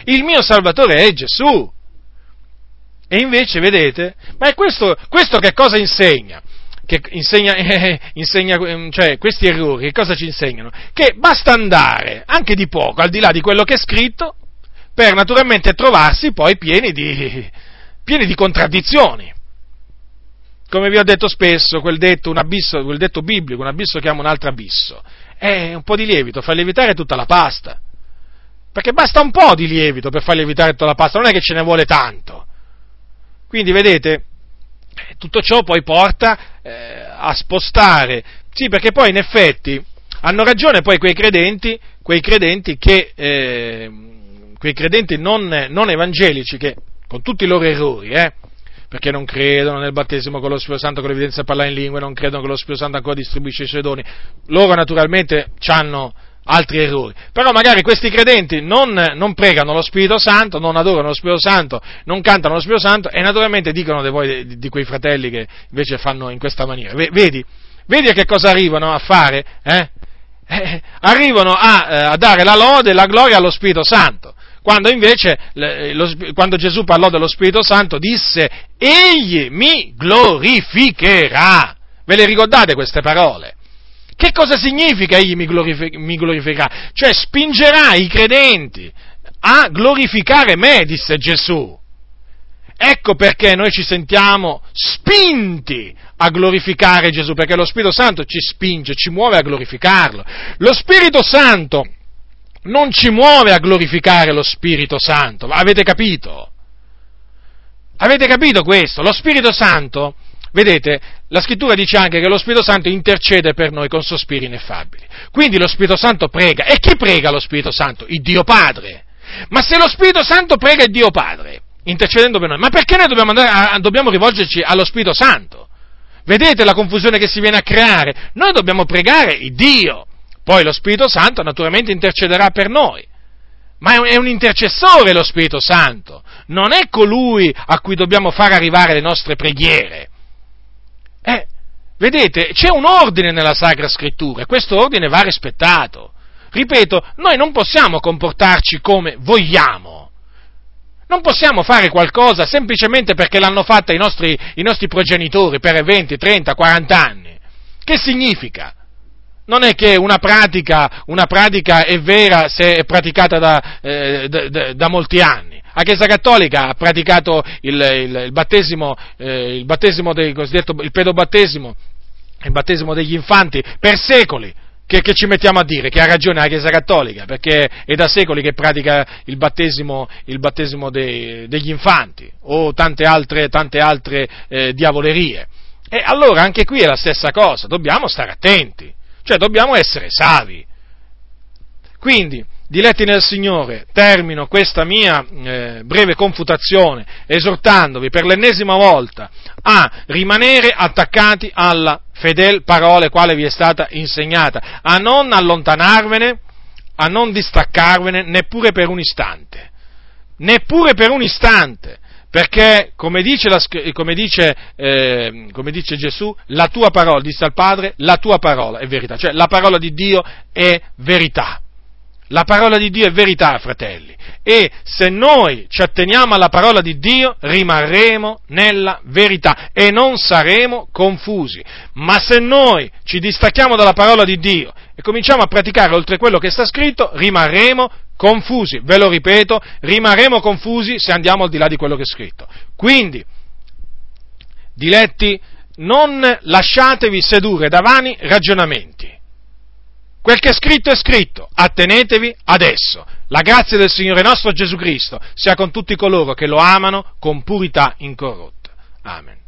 Il mio Salvatore è Gesù. E invece, vedete, ma questo, questo che cosa insegna? che insegna, eh, insegna ehm, cioè, questi errori, che cosa ci insegnano? Che basta andare anche di poco al di là di quello che è scritto per naturalmente trovarsi poi pieni di, pieni di contraddizioni. Come vi ho detto spesso, quel detto, abisso, quel detto biblico, un abisso chiama un altro abisso, è un po' di lievito, fa lievitare tutta la pasta. Perché basta un po' di lievito per far lievitare tutta la pasta, non è che ce ne vuole tanto. Quindi vedete, tutto ciò poi porta eh, a spostare, sì perché poi in effetti Hanno ragione poi quei credenti, quei credenti che, eh, quei credenti non, non, evangelici che, con tutti i loro errori, eh, perché non credono nel battesimo con lo Spirito Santo, con l'evidenza di parlare in lingue, non credono che lo Spirito Santo ancora distribuisce i suoi doni, loro naturalmente hanno altri errori. Però magari questi credenti non, non, pregano lo Spirito Santo, non adorano lo Spirito Santo, non cantano lo Spirito Santo e naturalmente dicono di, voi, di, di quei fratelli che invece fanno in questa maniera. Vedi? Vedi a che cosa arrivano a fare? Eh? Eh, arrivano a, eh, a, dare la lode e la gloria allo Spirito Santo. Quando invece, lo, quando Gesù parlò dello Spirito Santo, disse, Egli mi glorificherà. Ve le ricordate queste parole? Che cosa significa egli mi, glorific- mi glorificherà? Cioè spingerà i credenti a glorificare me, disse Gesù. Ecco perché noi ci sentiamo spinti a glorificare Gesù, perché lo Spirito Santo ci spinge, ci muove a glorificarlo. Lo Spirito Santo non ci muove a glorificare lo Spirito Santo, avete capito? Avete capito questo? Lo Spirito Santo Vedete, la scrittura dice anche che lo Spirito Santo intercede per noi con sospiri ineffabili. Quindi lo Spirito Santo prega. E chi prega lo Spirito Santo? Il Dio Padre. Ma se lo Spirito Santo prega il Dio Padre, intercedendo per noi, ma perché noi dobbiamo, a, dobbiamo rivolgerci allo Spirito Santo? Vedete la confusione che si viene a creare? Noi dobbiamo pregare il Dio. Poi lo Spirito Santo naturalmente intercederà per noi. Ma è un intercessore lo Spirito Santo, non è colui a cui dobbiamo far arrivare le nostre preghiere. Eh, vedete, c'è un ordine nella Sacra Scrittura e questo ordine va rispettato. Ripeto, noi non possiamo comportarci come vogliamo. Non possiamo fare qualcosa semplicemente perché l'hanno fatta i nostri, i nostri progenitori per 20, 30, 40 anni. Che significa? Non è che una pratica, una pratica, è vera se è praticata da, eh, da, da, molti anni. La Chiesa Cattolica ha praticato il, il, il battesimo, eh, il battesimo del cosiddetto il pedobattesimo, il battesimo degli infanti per secoli. Che, che, ci mettiamo a dire? Che ha ragione la Chiesa Cattolica, perché è da secoli che pratica il battesimo, il battesimo dei, degli infanti o tante altre, tante altre eh, diavolerie. E allora anche qui è la stessa cosa, dobbiamo stare attenti, cioè dobbiamo essere savi. Quindi, diletti nel Signore, termino questa mia eh, breve confutazione esortandovi per l'ennesima volta a rimanere attaccati alla fedel parola quale vi è stata insegnata, a non allontanarvene, a non distaccarvene neppure per un istante, neppure per un istante, perché come dice, la, come, dice, eh, come dice, Gesù, la tua parola, disse al Padre, la tua parola è verità, cioè la parola di Dio è verità. La parola di Dio è verità, fratelli, e se noi ci atteniamo alla parola di Dio rimarremo nella verità e non saremo confusi. Ma se noi ci distacchiamo dalla parola di Dio e cominciamo a praticare oltre quello che sta scritto, rimarremo confusi. Ve lo ripeto, rimarremo confusi se andiamo al di là di quello che è scritto. Quindi, diletti, non lasciatevi sedurre da vani ragionamenti Quel che è scritto è scritto, attenetevi adesso. La grazia del Signore nostro Gesù Cristo sia con tutti coloro che lo amano con purità incorrotta. Amen.